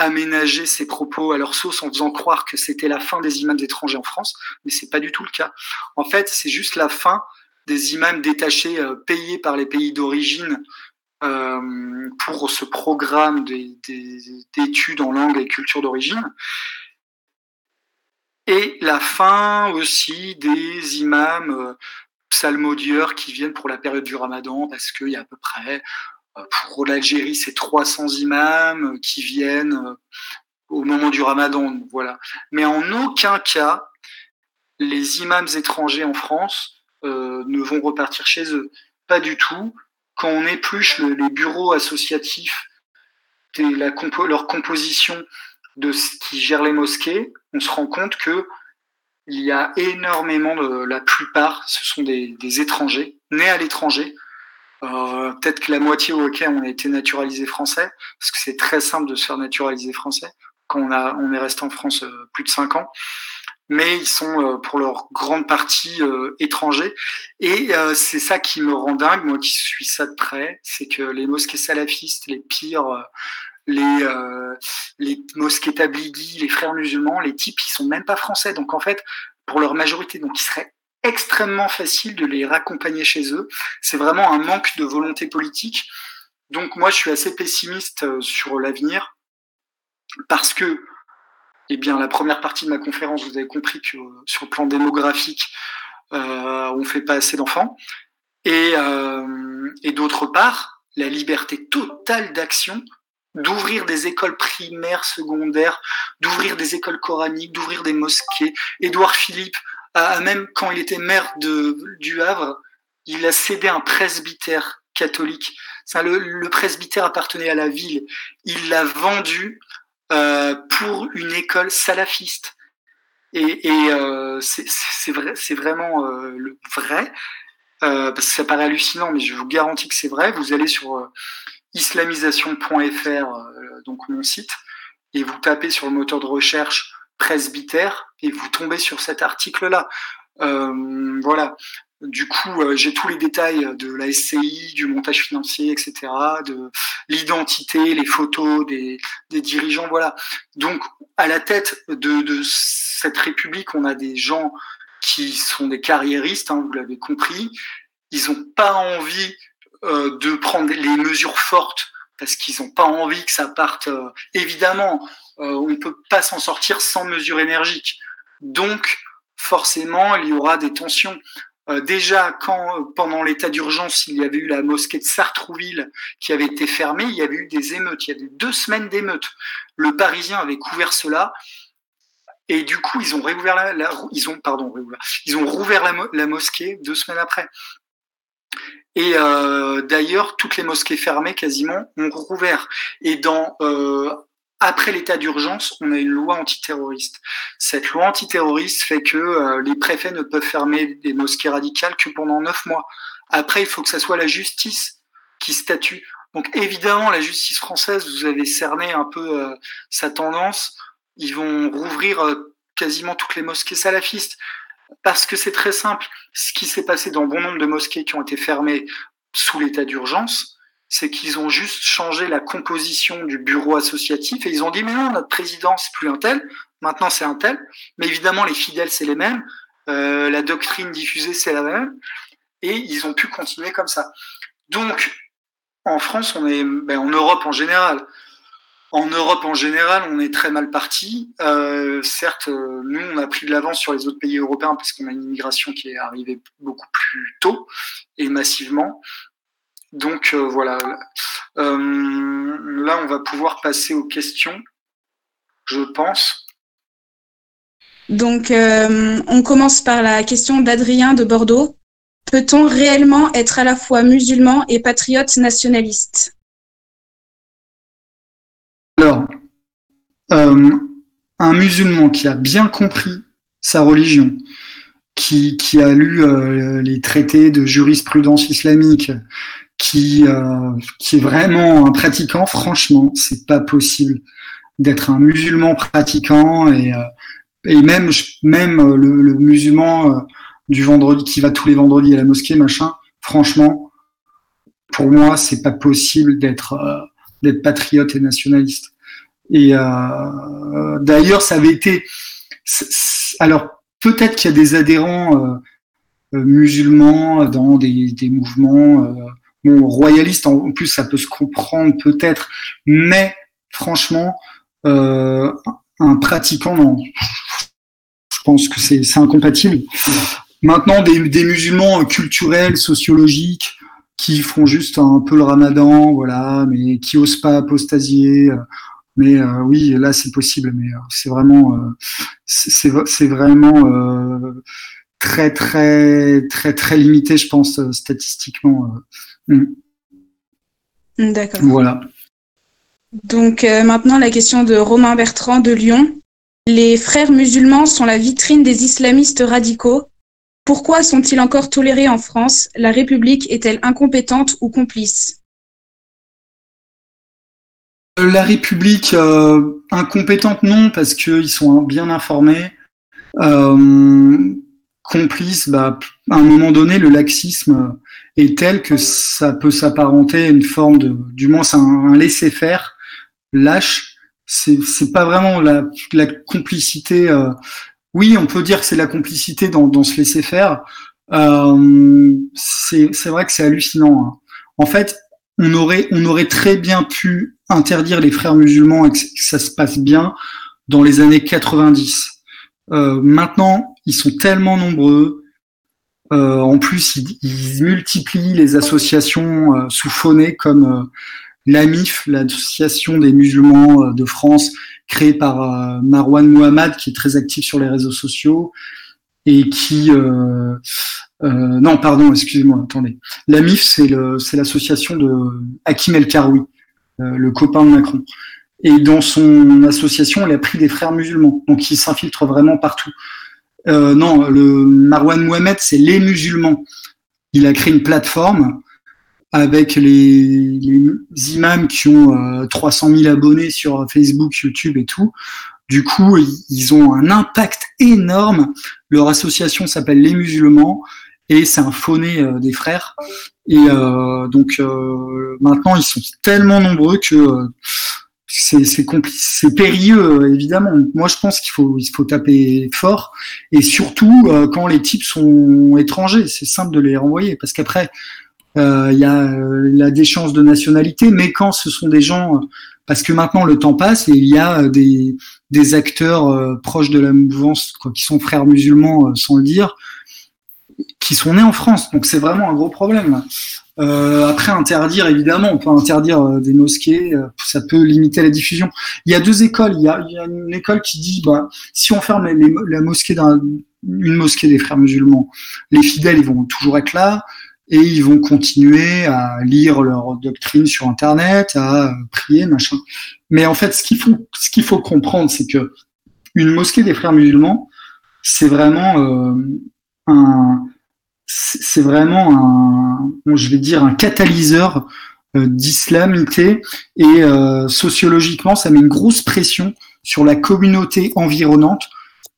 aménagé ses propos à leur sauce en faisant croire que c'était la fin des imams étrangers en France, mais c'est pas du tout le cas. En fait, c'est juste la fin des imams détachés euh, payés par les pays d'origine euh, pour ce programme des- des- d'études en langue et culture d'origine. Et la fin aussi des imams euh, psalmodieurs qui viennent pour la période du ramadan, parce qu'il y a à peu près, pour l'Algérie, c'est 300 imams euh, qui viennent euh, au moment du ramadan. Voilà. Mais en aucun cas, les imams étrangers en France euh, ne vont repartir chez eux. Pas du tout. Quand on épluche le- les bureaux associatifs, et leur composition de ce qui gère les mosquées, on se rend compte que il y a énormément la plupart, ce sont des étrangers, nés à l'étranger. Euh, Peut-être que la moitié hockey on a été naturalisé français, parce que c'est très simple de se faire naturaliser français quand on, a, on est resté en France euh, plus de cinq ans. Mais ils sont euh, pour leur grande partie euh, étrangers. Et euh, c'est ça qui me rend dingue, moi qui suis ça de près, c'est que les mosquées salafistes, les pires, les, les mosquées tablighi, les frères musulmans, les types, ils sont même pas français. Donc en fait, pour leur majorité, donc il serait extrêmement facile de les raccompagner chez eux. C'est vraiment un manque de volonté politique. Donc moi, je suis assez pessimiste euh, sur l'avenir parce que, eh bien, la première partie de ma conférence, vous avez compris que sur le plan démographique, euh, on fait pas assez d'enfants. Et, euh, et d'autre part, la liberté totale d'action d'ouvrir des écoles primaires, secondaires, d'ouvrir des écoles coraniques, d'ouvrir des mosquées. Édouard Philippe, a, même quand il était maire de, du Havre, il a cédé un presbytère catholique. Ça, le, le presbytère appartenait à la ville. Il l'a vendu euh, pour une école salafiste. Et, et euh, c'est vrai, vraiment euh, le vrai, euh, parce que ça paraît hallucinant, mais je vous garantis que c'est vrai. Vous allez sur euh, islamisation.fr, euh, donc mon site, et vous tapez sur le moteur de recherche presbytère et vous tombez sur cet article-là. Euh, voilà. Du coup, euh, j'ai tous les détails de la SCI, du montage financier, etc., de l'identité, les photos des, dirigeants. Voilà. Donc, à la tête de, de, cette République, on a des gens qui sont des carriéristes, hein, vous l'avez compris. Ils n'ont pas envie euh, de prendre les mesures fortes parce qu'ils n'ont pas envie que ça parte. Euh, évidemment, euh, on ne peut pas s'en sortir sans mesures énergiques. Donc, forcément, il y aura des tensions. Euh, déjà, quand pendant l'état d'urgence, il y avait eu la mosquée de Sartrouville qui avait été fermée, il y avait eu des émeutes. Il y avait eu deux semaines d'émeutes. Le Parisien avait couvert cela. Et du coup, ils ont réouvert la, ils ont pardon, ils ont rouvert la, mosquée deux semaines après. Et euh, d'ailleurs, toutes les mosquées fermées quasiment ont rouvert. Et dans euh, après l'état d'urgence, on a une loi antiterroriste. Cette loi antiterroriste fait que euh, les préfets ne peuvent fermer des mosquées radicales que pendant neuf mois. Après, il faut que ça soit la justice qui statue. Donc évidemment, la justice française, vous avez cerné un peu euh, sa tendance. Ils vont rouvrir euh, quasiment toutes les mosquées salafistes parce que c'est très simple. Ce qui s'est passé dans bon nombre de mosquées qui ont été fermées sous l'état d'urgence, c'est qu'ils ont juste changé la composition du bureau associatif et ils ont dit mais non notre président c'est plus un tel, maintenant c'est un tel, mais évidemment les fidèles c'est les mêmes, euh, la doctrine diffusée c'est la même. Et ils ont pu continuer comme ça. Donc en France on est, ben, en Europe en général, en Europe en général, on est très mal parti. Euh, certes, nous, on a pris de l'avance sur les autres pays européens parce qu'on a une immigration qui est arrivée beaucoup plus tôt et massivement. Donc euh, voilà. Euh, là, on va pouvoir passer aux questions, je pense. Donc, euh, on commence par la question d'Adrien de Bordeaux. Peut-on réellement être à la fois musulman et patriote nationaliste Alors, euh, un musulman qui a bien compris sa religion, qui, qui a lu euh, les traités de jurisprudence islamique, qui, euh, qui est vraiment un pratiquant, franchement, c'est pas possible d'être un musulman pratiquant et, euh, et même, même le, musulman du vendredi qui va tous les vendredis à la mosquée, machin, franchement, pour moi, c'est pas possible d'être d'être patriote et nationaliste. Et euh, d'ailleurs, ça avait été. Alors peut-être qu'il y a des adhérents musulmans dans des, des mouvements bon, royaliste, en plus, ça peut se comprendre peut-être, mais franchement, euh, un pratiquant, non. Je pense que c'est incompatible. Maintenant, des, des, musulmans culturels, sociologiques, qui font juste un peu le ramadan, voilà, mais qui osent pas apostasier. Mais euh, oui, là, c'est possible, mais euh, c'est vraiment, euh, c'est vraiment très, très, très, très limité, je pense, statistiquement. Mmh. D'accord. Voilà. Donc maintenant la question de Romain Bertrand de Lyon. Les frères musulmans sont la vitrine des islamistes radicaux. Pourquoi sont-ils encore tolérés en France? La République est-elle incompétente ou complice? La République euh, incompétente non parce qu'ils sont bien informés. Euh, complice, bah, à un moment donné, le laxisme est tel que ça peut s'apparenter à une forme de, du moins, c'est un, laisser-faire lâche. C'est, pas vraiment la, la complicité. Euh, oui, on peut dire que c'est la complicité dans, dans ce laisser-faire. Euh, c'est, c'est vrai que c'est hallucinant. Hein. En fait, on aurait, on aurait très bien pu interdire les frères musulmans et que ça se passe bien dans les années 90. Euh, maintenant, ils sont tellement nombreux. Euh, en plus, ils, ils, multiplient les associations euh, sous phonée comme euh, l'AMIF, l'association des musulmans de France, créée par Marwan Mohamed, qui est très actif sur les réseaux sociaux et qui euh, non pardon excusez-moi attendez c'est le c'est l'association de Hakim El Karoui le copain de Macron et dans son association, elle a pris des frères musulmans, donc il s'infiltre vraiment partout. Euh, non, le Marwan Mohamed, c'est les musulmans. Il a créé une plateforme avec les, les imams qui ont euh, 300 000 abonnés sur Facebook, YouTube et tout. Du coup, ils ont un impact énorme. Leur association s'appelle Les Musulmans et c'est un fauné euh, des frères. Et euh, donc euh, maintenant, ils sont tellement nombreux que c'est c'est périlleux évidemment. Moi je pense qu'il faut il faut taper fort et surtout euh, quand les types sont étrangers, c'est simple de les renvoyer parce qu'après il y a la déchéance de nationalité, mais quand ce sont des gens parce que maintenant le temps passe et il y a des des acteurs euh, proches de la mouvance quoi, qui sont frères musulmans sans le dire qui sont nés en France. Donc c'est vraiment un gros problème. Euh, après, interdire, évidemment, on peut interdire euh, des mosquées, euh, ça peut limiter la diffusion. Il y a deux écoles. Il y a, il y a une école qui dit, bah, si on ferme la mosquée d'un, une mosquée des frères musulmans, les fidèles, ils vont toujours être là et ils vont continuer à lire leur doctrine sur Internet, à prier, machin. Mais en fait, ce qu'il faut, ce qu'il faut comprendre, c'est que une mosquée des frères musulmans, c'est vraiment euh, un, c'est vraiment un, je vais dire, un catalyseur euh, d'islamité et euh, sociologiquement, ça met une grosse pression sur la communauté environnante,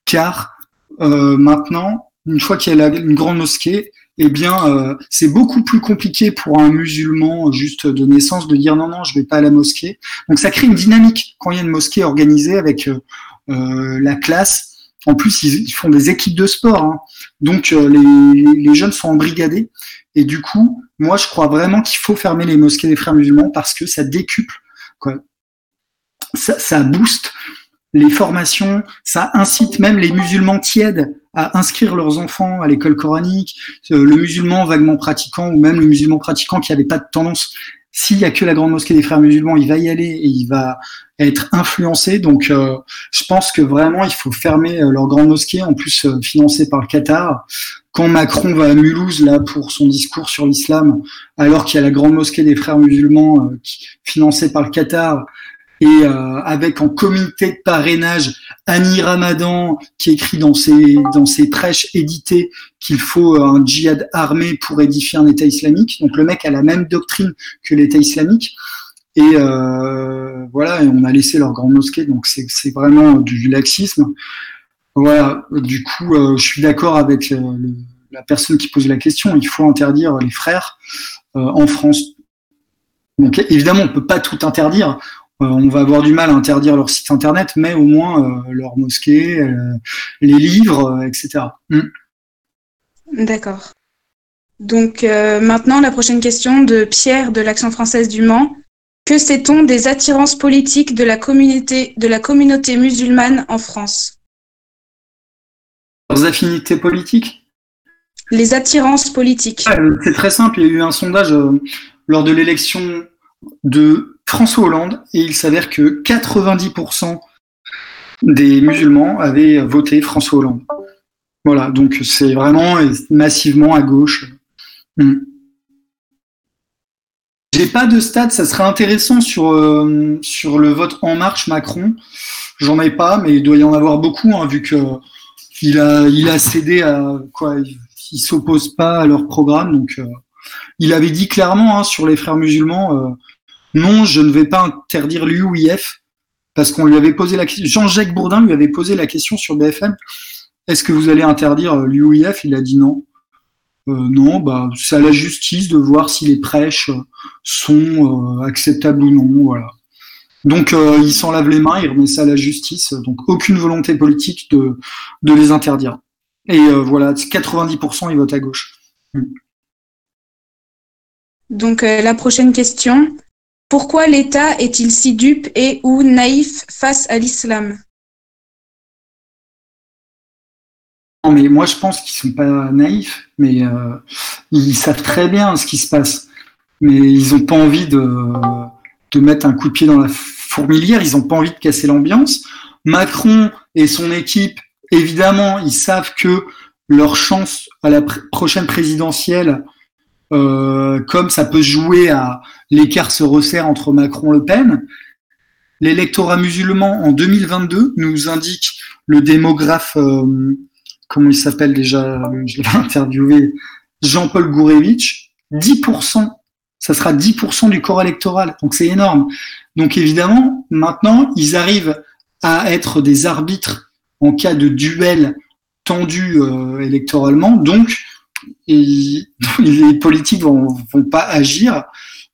car euh, maintenant, une fois qu'il y a une grande mosquée, eh bien, euh, c'est beaucoup plus compliqué pour un musulman juste de naissance de dire non, non, je vais pas à la mosquée. Donc, ça crée une dynamique quand il y a une mosquée organisée avec euh, la classe. En plus, ils, font des équipes de sport, hein. donc euh, les, jeunes sont embrigadés. Et du coup, moi, je crois vraiment qu'il faut fermer les mosquées des frères musulmans parce que ça décuple, ça booste les formations, ça incite même les musulmans tièdes à inscrire leurs enfants à l'école coranique, euh, le musulman vaguement pratiquant ou même le musulman pratiquant qui n'avait pas de tendance. S'il y a que la grande mosquée des frères musulmans, il va y aller et il va être influencé. Donc, euh, je pense que vraiment, il faut fermer euh, leur grande mosquée, en plus financée par le Qatar. Quand Macron va à Mulhouse là pour son discours sur l'islam, alors qu'il y a la grande mosquée des frères musulmans financée par le Qatar, et euh, avec en comité de parrainage Annie Ramadan qui écrit dans ses dans ses prêches édités qu'il faut euh, un djihad armé pour édifier un État islamique. Donc le mec a la même doctrine que l'État islamique. Et euh, voilà, et on a laissé leur grande mosquée, donc c'est vraiment du laxisme. Voilà, du coup, euh, je suis d'accord avec le, la personne qui pose la question. Il faut interdire les frères euh, en France. Donc évidemment, on peut pas tout interdire. Euh, on va avoir du mal à interdire leur site internet, mais au moins euh, leur mosquée, euh, les livres, etc. Mm. D'accord. Donc maintenant, la prochaine question de Pierre de l'Action française du Mans. Que sait-on des attirances politiques de la communauté, de la communauté musulmane en France? Leurs affinités politiques? Les attirances politiques. c'est très simple, il y a eu un sondage lors de l'élection de François Hollande et il s'avère que 90% des musulmans avaient voté François Hollande. Voilà, donc c'est vraiment massivement à gauche. Hmm. J'ai pas de stade, ça serait intéressant sur, euh, sur le vote En Marche Macron. J'en ai pas, mais il doit y en avoir beaucoup, hein, vu que il a, il a cédé à quoi Il s'oppose pas à leur programme, euh, il avait dit clairement hein, sur les frères musulmans, euh, non, je ne vais pas interdire l'UIF parce qu'on lui avait posé la question. Jean-Jacques Bourdin lui avait posé la question sur BFM. Est-ce que vous allez interdire euh, l'UIF Il a dit non. Euh, non, bah, c'est à la justice de voir si les prêches sont euh, acceptables ou non. Donc il s'en lave les mains, il remet ça à la justice. Donc aucune volonté politique de, de les interdire. Et voilà, 90% ils votent à gauche. Donc la prochaine question, pourquoi l'État est-il si dupe et ou naïf face à l'islam? Non, mais moi je pense qu'ils sont pas naïfs, mais euh, ils savent très bien ce qui se passe. Mais ils n'ont pas envie de, mettre un coup de pied dans la fourmilière, ils n'ont pas envie de casser l'ambiance. Macron et son équipe, évidemment, ils savent que leur chance à la prochaine présidentielle, comme ça peut jouer à l'écart se resserre entre Macron et Le Pen. L'électorat musulman en 2022 nous indique le démographe, euh, comment il s'appelle déjà, je l'ai interviewé, Jean-Paul Gourevitch, 10%, ça sera 10% du corps électoral, donc c'est énorme. Donc évidemment, maintenant, ils arrivent à être des arbitres en cas de duel tendu euh, électoralement, donc et *laughs* les politiques vont, vont pas agir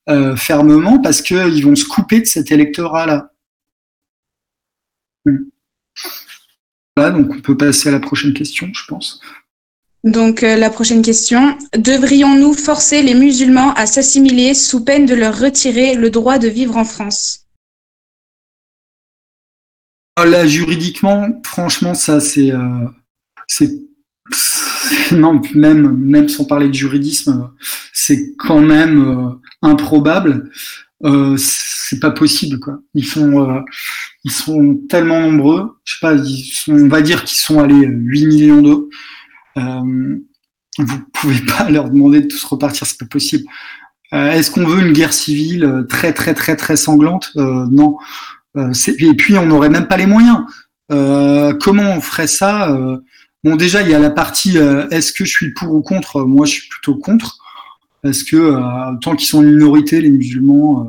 euh, fermement parce qu'ils vont se couper de cet électorat-là. Voilà, donc on peut passer à la prochaine question, je pense. Donc euh, la prochaine question, devrions-nous forcer les musulmans à s'assimiler sous peine de leur retirer le droit de vivre en France? Là, juridiquement, franchement, ça c'est euh, *laughs* non, même, même sans parler de juridisme, c'est quand même euh, improbable. Euh, c'est pas possible, quoi. Ils font, euh, ils sont tellement nombreux. Je sais pas, on va dire qu'ils sont allés 8 millions d'eux. Euh, vous pouvez pas leur demander de tous repartir, c'est pas possible. Euh, est-ce qu'on veut une guerre civile très très très très sanglante? Non. et puis on n'aurait même pas les moyens. comment on ferait ça? Bon, déjà, il y a la partie est-ce que je suis pour ou contre? Moi, je suis plutôt contre parce que euh, tant qu'ils sont une minorité, les musulmans,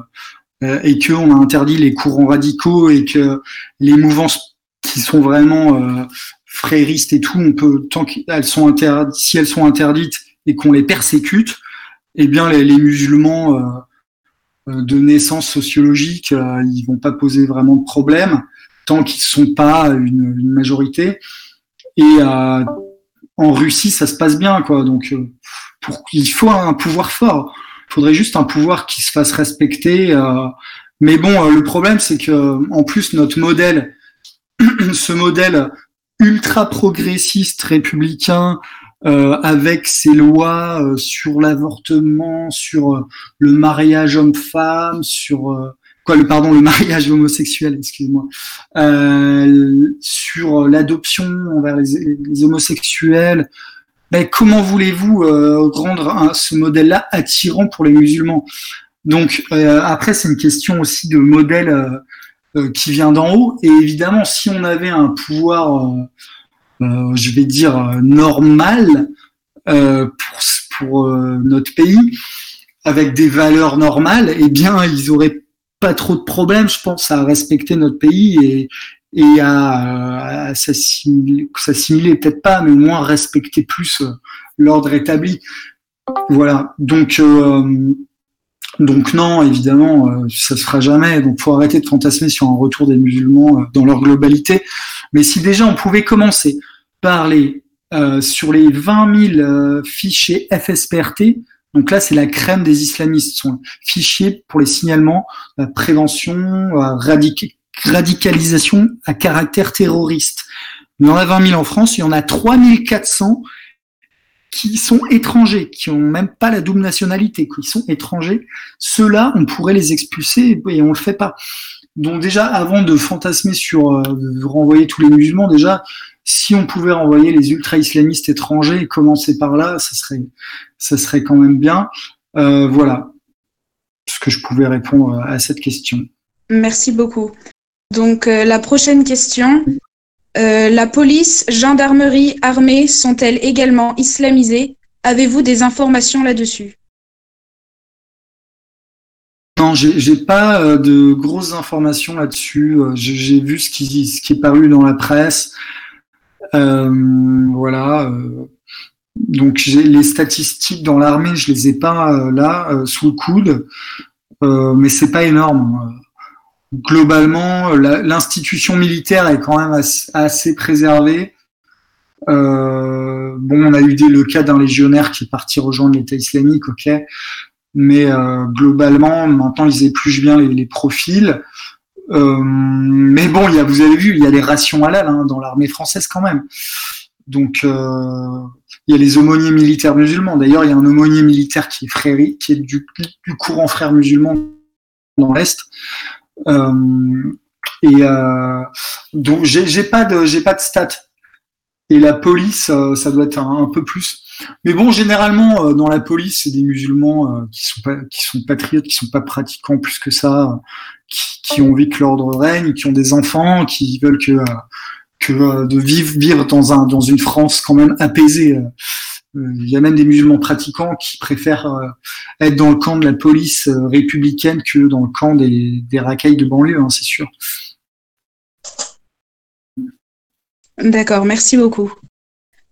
euh, euh, et qu'on a interdit les courants radicaux et que les mouvances qui sont vraiment fréristes et tout, on peut tant qu'elles sont interdites, si elles sont interdites et qu'on les persécute, eh bien les, musulmans de naissance sociologique, ils vont pas poser vraiment de problème tant qu'ils sont pas une majorité. Et en Russie, ça se passe bien, quoi. Donc pour, il faut un pouvoir fort. Il faudrait juste un pouvoir qui se fasse respecter. Euh, mais bon, euh, le problème, c'est que en plus notre modèle, *clears throat* ce modèle ultra progressiste républicain, euh, avec ses lois euh, sur l'avortement, sur le mariage homme-femme, sur quoi le pardon le mariage homosexuel, excuse-moi, l'adoption envers les, homosexuels, ben, comment voulez-vous euh, rendre ce modèle-là attirant pour les musulmans? Donc euh, après, c'est une question aussi de modèle euh, qui vient d'en haut. Et évidemment, si on avait un pouvoir, je vais dire, normal pour, pour notre pays, avec des valeurs normales, eh bien, ils auraient pas trop de problèmes, je pense, à respecter notre pays et, et à, à s'assimiler, peut-être pas, mais au moins respecter plus euh, l'ordre établi. Voilà. Donc, euh, donc non, évidemment, euh, ça se fera jamais. Donc, faut arrêter de fantasmer sur un retour des musulmans dans leur globalité. Mais si déjà on pouvait commencer par les sur les 20 000 fichiers FSPRT, donc là, c'est la crème des islamistes. Sont fichiers pour les signalements, la prévention, euh, radicalisation à caractère terroriste. Il y en a 20 000 en France, il y en a 3 400 qui sont étrangers, qui ont même pas la double nationalité, qui sont étrangers. Ceux-là, on pourrait les expulser et on le fait pas. Donc déjà, avant de fantasmer sur euh, renvoyer tous les musulmans, déjà, si on pouvait renvoyer les ultra-islamistes étrangers et commencer par là, ça serait, ça serait quand même bien. Euh, voilà ce que je pouvais répondre à cette question. Merci beaucoup. Donc euh, la prochaine question. Euh, la police, gendarmerie, armée sont-elles également islamisées? Avez-vous des informations là-dessus? Non, j'ai pas euh, de grosses informations là-dessus. J'ai vu ce qui, ce qui est paru dans la presse. voilà. donc les statistiques dans l'armée, je les ai pas là sous le coude, mais c'est pas énorme globalement, l'institution militaire est quand même assez, préservée. Euh, bon, on a eu le cas d'un légionnaire qui est parti rejoindre l'État islamique, ok, mais euh, globalement, maintenant ils épluchent bien les, profils. Euh, mais bon, vous avez vu, il y a les rations halal hein, dans l'armée française quand même. Donc, il y a les aumôniers militaires musulmans. D'ailleurs, il y a un aumônier militaire qui est fréri, qui est du courant frère musulman dans l'Est. Euh, et euh, donc j'ai pas de j'ai pas de stats. Et la police, euh, ça doit être un, peu plus. Mais bon, généralement, dans la police, c'est des musulmans qui sont pas, qui sont patriotes, qui sont pas pratiquants plus que ça, qui, qui ont envie que l'ordre règne, qui ont des enfants, qui veulent que que de vivre vivre dans un dans une France quand même apaisée. Il y a même des musulmans pratiquants qui préfèrent euh, être dans le camp de la police euh, républicaine que dans le camp des, des racailles de banlieue, hein, c'est sûr. D'accord, merci beaucoup.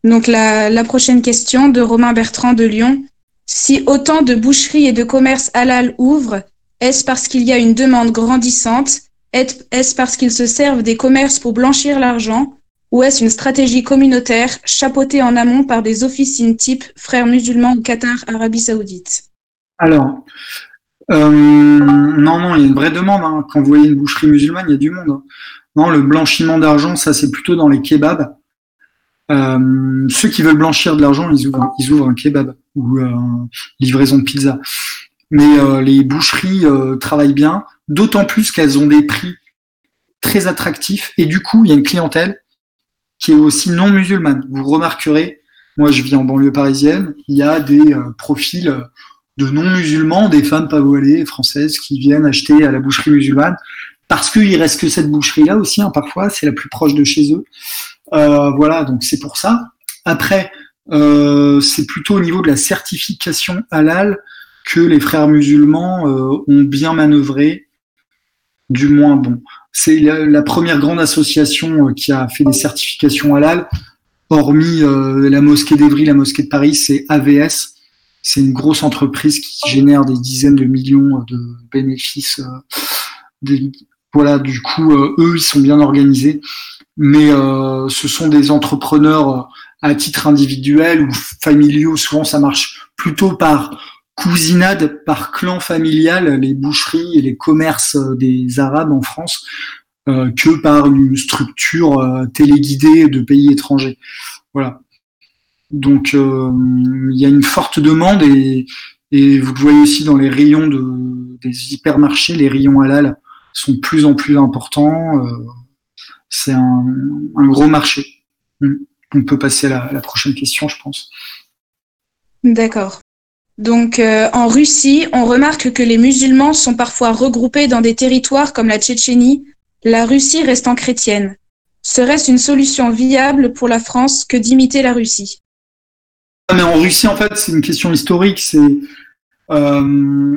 Donc la, la, prochaine question de Romain Bertrand de Lyon. Si autant de boucheries et de commerces halal ouvrent, est-ce parce qu'il y a une demande grandissante? Est-ce parce qu'ils se servent des commerces pour blanchir l'argent? Ou est-ce une stratégie communautaire chapeautée en amont par des officines type Frères musulmans Qatar, Arabie saoudite? Alors, euh, non, non, il y a une vraie demande. Hein. Quand vous voyez une boucherie musulmane, il y a du monde. Hein. Non, le blanchiment d'argent, ça c'est plutôt dans les kebabs. Euh, ceux qui veulent blanchir de l'argent, ils ouvrent, un kebab ou une livraison de pizza. Mais euh, les boucheries euh, travaillent bien, d'autant plus qu'elles ont des prix très attractifs et du coup, il y a une clientèle qui est aussi non musulmane. Vous remarquerez, moi je vis en banlieue parisienne, il y a des profils de non musulmans, des femmes pas voilées françaises qui viennent acheter à la boucherie musulmane parce qu'il reste que cette boucherie-là aussi, hein, parfois, c'est la plus proche de chez eux. Euh, voilà, donc c'est pour ça. Après, euh, c'est plutôt au niveau de la certification halal que les frères musulmans euh, ont bien manœuvré, du moins bon. C'est la, première grande association qui a fait des certifications halal, hormis la mosquée d'Evry, la mosquée de Paris, c'est AVS. C'est une grosse entreprise qui génère des dizaines de millions de bénéfices. voilà, du coup, eux, ils sont bien organisés mais euh, ce sont des entrepreneurs euh, à titre individuel ou familiaux. Souvent, ça marche plutôt par cousinade, par clan familial, les boucheries et les commerces euh, des Arabes en France, que par une structure téléguidée de pays étrangers. Voilà. Donc, il y a une forte demande et, et vous le voyez aussi dans les rayons de, des hypermarchés, les rayons halal sont de plus en plus importants c'est un, gros marché. Hmm. On peut passer à la, prochaine question, je pense. D'accord. Donc euh, en Russie, on remarque que les musulmans sont parfois regroupés dans des territoires comme la Tchétchénie, la Russie restant chrétienne. Serait-ce une solution viable pour la France que d'imiter la Russie? Ah, Mais en Russie, en fait, c'est une question historique. C'est euh,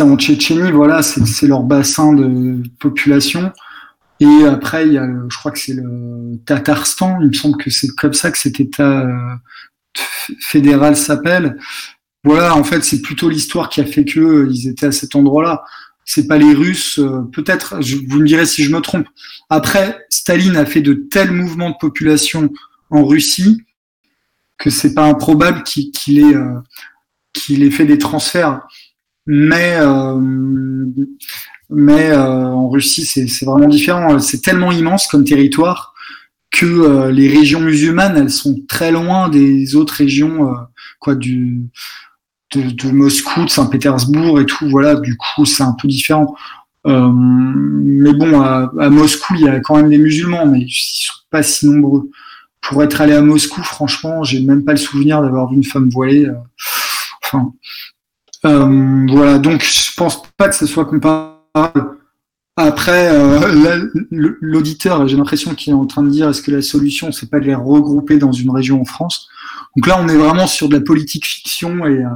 en Tchétchénie, voilà, c'est leur bassin de population. Et après, il y a, je crois que c'est le Tatarstan, il me semble que c'est comme ça que cet État euh, fédéral s'appelle. Voilà, en fait, c'est plutôt l'histoire qui a fait qu'ils euh, étaient à cet endroit-là. C'est pas les Russes, euh, peut-être, vous me direz si je me trompe. Après, Staline a fait de tels mouvements de population en Russie que c'est pas improbable qu'il ait, qu'il ait fait des transferts. Mais mais euh, en Russie, c'est vraiment différent. C'est tellement immense comme territoire que euh, les régions musulmanes, elles sont très loin des autres régions, euh, quoi, de, Moscou, de Saint-Pétersbourg et tout. Voilà, du coup, c'est un peu différent. mais bon, à, Moscou, il y a quand même des musulmans, mais ils sont pas si nombreux. Pour être allé à Moscou, franchement, j'ai même pas le souvenir d'avoir vu une femme voilée. enfin, voilà. Donc, je pense pas que ce soit comparable après, euh, l'auditeur, j'ai l'impression qu'il est en train de dire est-ce que la solution, c'est pas de les regrouper dans une région en France? Donc là, on est vraiment sur de la politique fiction et euh,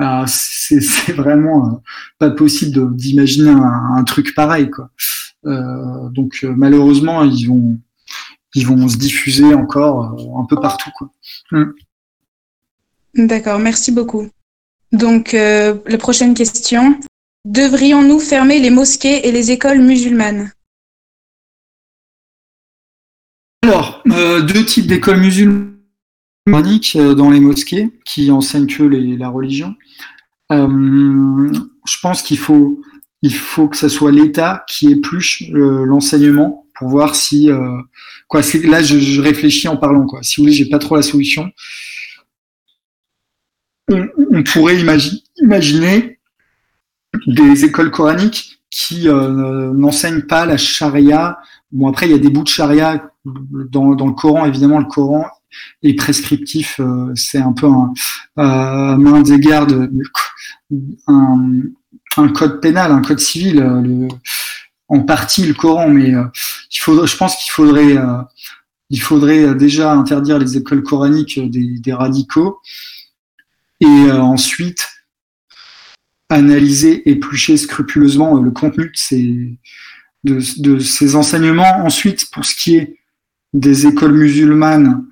euh, c'est *laughs* vraiment pas possible d'imaginer un, truc pareil. Quoi. donc malheureusement, ils vont, ils vont se diffuser encore un peu partout. Quoi. Mm. D'accord, merci beaucoup. Donc, la prochaine question. Devrions-nous fermer les mosquées et les écoles musulmanes? Alors, euh, deux types d'écoles musulmanes euh, dans les mosquées qui enseignent que la religion. Euh, je pense qu'il faut, il faut que ce soit l'État qui épluche l'enseignement pour voir si quoi. Là, je, réfléchis en parlant. Si vous voulez, j'ai pas trop la solution. On, pourrait imaginer des écoles coraniques qui euh, n'enseignent pas la charia. Bon, après, il y a des bouts de charia dans, dans le Coran. Évidemment, le Coran est prescriptif. Euh, c'est un peu un, euh, main des gardes, un, code pénal, un code civil. En partie le Coran, mais il faudrait, je pense qu'il faudrait, il faudrait déjà interdire les écoles coraniques des radicaux et ensuite analyser, éplucher scrupuleusement euh, le contenu de ces, enseignements. Ensuite, pour ce qui est des écoles musulmanes,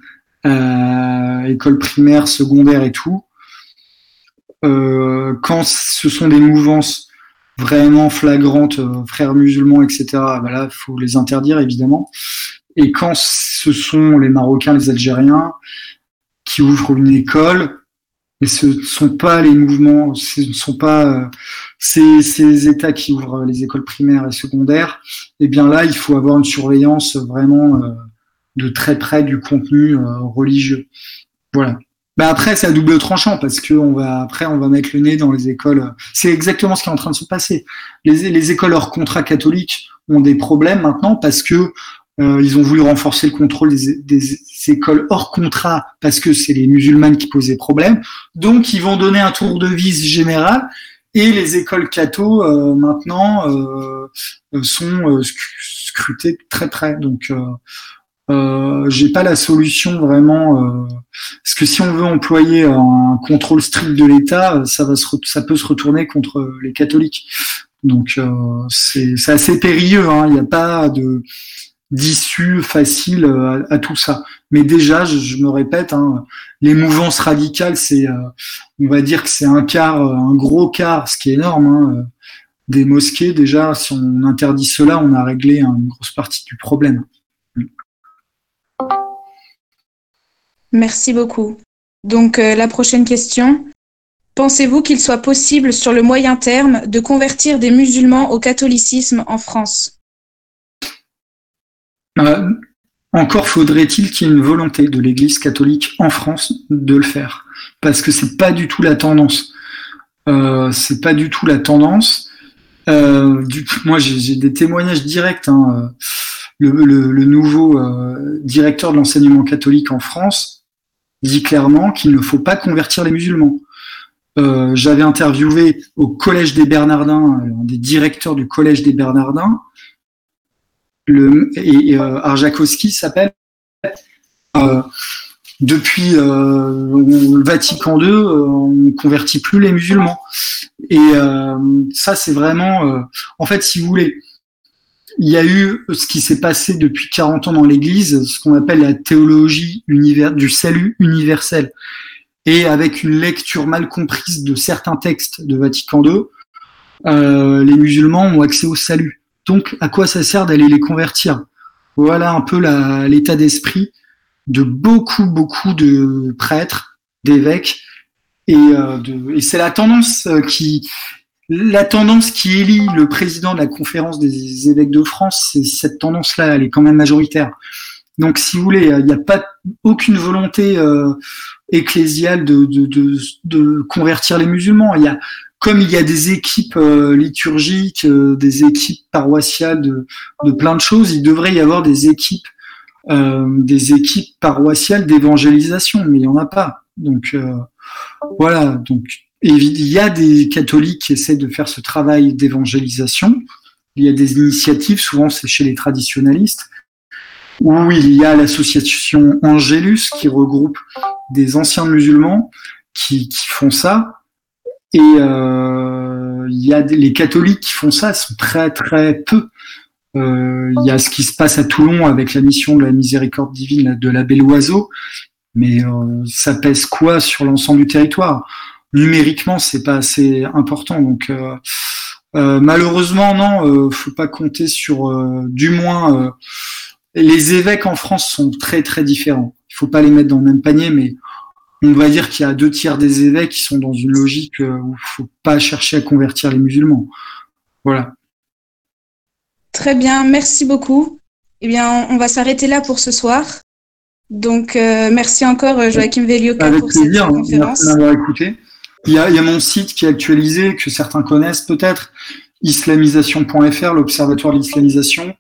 euh, écoles primaires, secondaires et tout, euh, quand ce sont des mouvances vraiment flagrantes, euh, frères musulmans, etc., ben il faut les interdire, évidemment. Et quand ce sont les Marocains, les Algériens, qui ouvrent une école, ce ne sont pas les mouvements, ce ne sont pas euh, ces, États qui ouvrent les écoles primaires et secondaires. Et eh bien là, il faut avoir une surveillance vraiment euh, de très près du contenu religieux. Voilà. Bah après, c'est à double tranchant parce que on va après on va mettre le nez dans les écoles. C'est exactement ce qui est en train de se passer. Les, les écoles hors contrat catholiques ont des problèmes maintenant parce que euh, ils ont voulu renforcer le contrôle des, écoles hors contrat parce que c'est les musulmanes qui posaient problème. Donc ils vont donner un tour de vis général et les écoles catho euh, maintenant euh, sont scrutées très près. Donc euh, j'ai pas la solution vraiment euh, parce que si on veut employer un contrôle strict de l'État, ça va ça peut se retourner contre les catholiques. Donc euh, c'est assez périlleux. Hein. Il n'y a pas de d'issue facile à, tout ça. Mais déjà, je, me répète, hein, les mouvances radicales, c'est on va dire que c'est un quart, un gros quart, ce qui est énorme. Hein, des mosquées, déjà, si on interdit cela, on a réglé une grosse partie du problème. Merci beaucoup. Donc euh, la prochaine question. Pensez-vous qu'il soit possible sur le moyen terme de convertir des musulmans au catholicisme en France? euh, Encore faudrait-il qu'il y ait une volonté de l'Église catholique en France de le faire, parce que c'est pas du tout la tendance. Euh, c'est pas du tout la tendance. Du, moi, j'ai des témoignages directs. Hein. Le, nouveau directeur de l'enseignement catholique en France dit clairement qu'il ne faut pas convertir les musulmans. Euh, j'avais interviewé au Collège des Bernardins, euh, un des directeurs du Collège des Bernardins, le, et euh, Arjakovski s'appelle. depuis le Vatican II, on ne convertit plus les musulmans. Et ça, c'est vraiment, en fait, si vous voulez, il y a eu ce qui s'est passé depuis 40 ans dans l'Église, ce qu'on appelle la théologie du salut universel. Et avec une lecture mal comprise de certains textes de Vatican II, euh, les musulmans ont accès au salut. Donc, à quoi ça sert d'aller les convertir? Voilà un peu l'état d'esprit de beaucoup, beaucoup de prêtres, d'évêques, et, euh, c'est la tendance euh, qui, la tendance qui élit le président de la conférence des évêques de France, c'est cette tendance-là, elle est quand même majoritaire. Donc, si vous voulez, il n'y a pas aucune volonté euh, ecclésiale de, convertir les musulmans. Comme il y a des équipes euh, liturgiques, euh, des équipes paroissiales de, plein de choses, il devrait y avoir des équipes, des équipes paroissiales d'évangélisation, mais il n'y en a pas. Donc voilà. Donc il y a des catholiques qui essaient de faire ce travail d'évangélisation. Il y a des initiatives, souvent c'est chez les traditionalistes, où il y a l'association Angélus qui regroupe des anciens musulmans qui, font ça. Et euh, il y a les catholiques qui font ça, sont très très peu. Euh, il y a ce qui se passe à Toulon avec la mission de la miséricorde divine de l'abbé Loiseau, mais euh, ça pèse quoi sur l'ensemble du territoire? Numériquement, c'est pas assez important. Donc euh, euh, malheureusement, non, euh, faut pas compter sur. du moins, les évêques en France sont très très différents. Il faut pas les mettre dans le même panier, mais on va dire qu'il y a deux tiers des évêques qui sont dans une logique où il faut pas chercher à convertir les musulmans. Voilà. Très bien, merci beaucoup. Eh bien, on va s'arrêter là pour ce soir. Donc, merci encore Joachim Velioka pour cette hein. conférence. Merci d'avoir écouté. Il y, a, il y a mon site qui est actualisé, que certains connaissent peut-être, islamisation.fr, l'Observatoire de l'islamisation.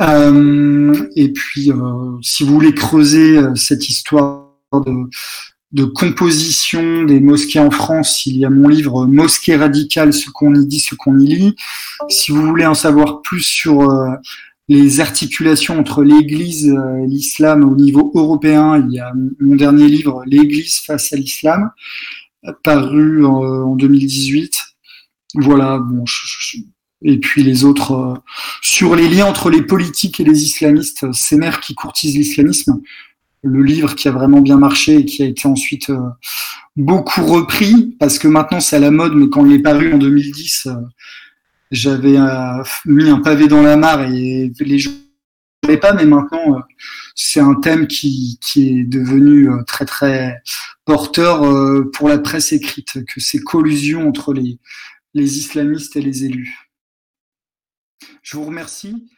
Euh, et puis, euh, si vous voulez creuser euh, cette histoire de, de, composition des mosquées en France, il y a mon livre Mosquée radicale, ce qu'on y dit, ce qu'on y lit. Si vous voulez en savoir plus sur euh, les articulations entre l'Église et l'islam au niveau européen, il y a mon dernier livre, L'Église face à l'islam paru en, 2018. Voilà, bon, et puis les autres euh, sur les liens entre les politiques et les islamistes, ces mères qui courtisent l'islamisme. Le livre qui a vraiment bien marché et qui a été ensuite euh, beaucoup repris parce que maintenant c'est à la mode, mais quand il est paru en 2010, euh, j'avais mis un pavé dans la mare et les gens ne pas, mais maintenant c'est un thème qui, est devenu très très porteur euh, pour la presse écrite, que ces collusions entre les, islamistes et les élus. Je vous remercie.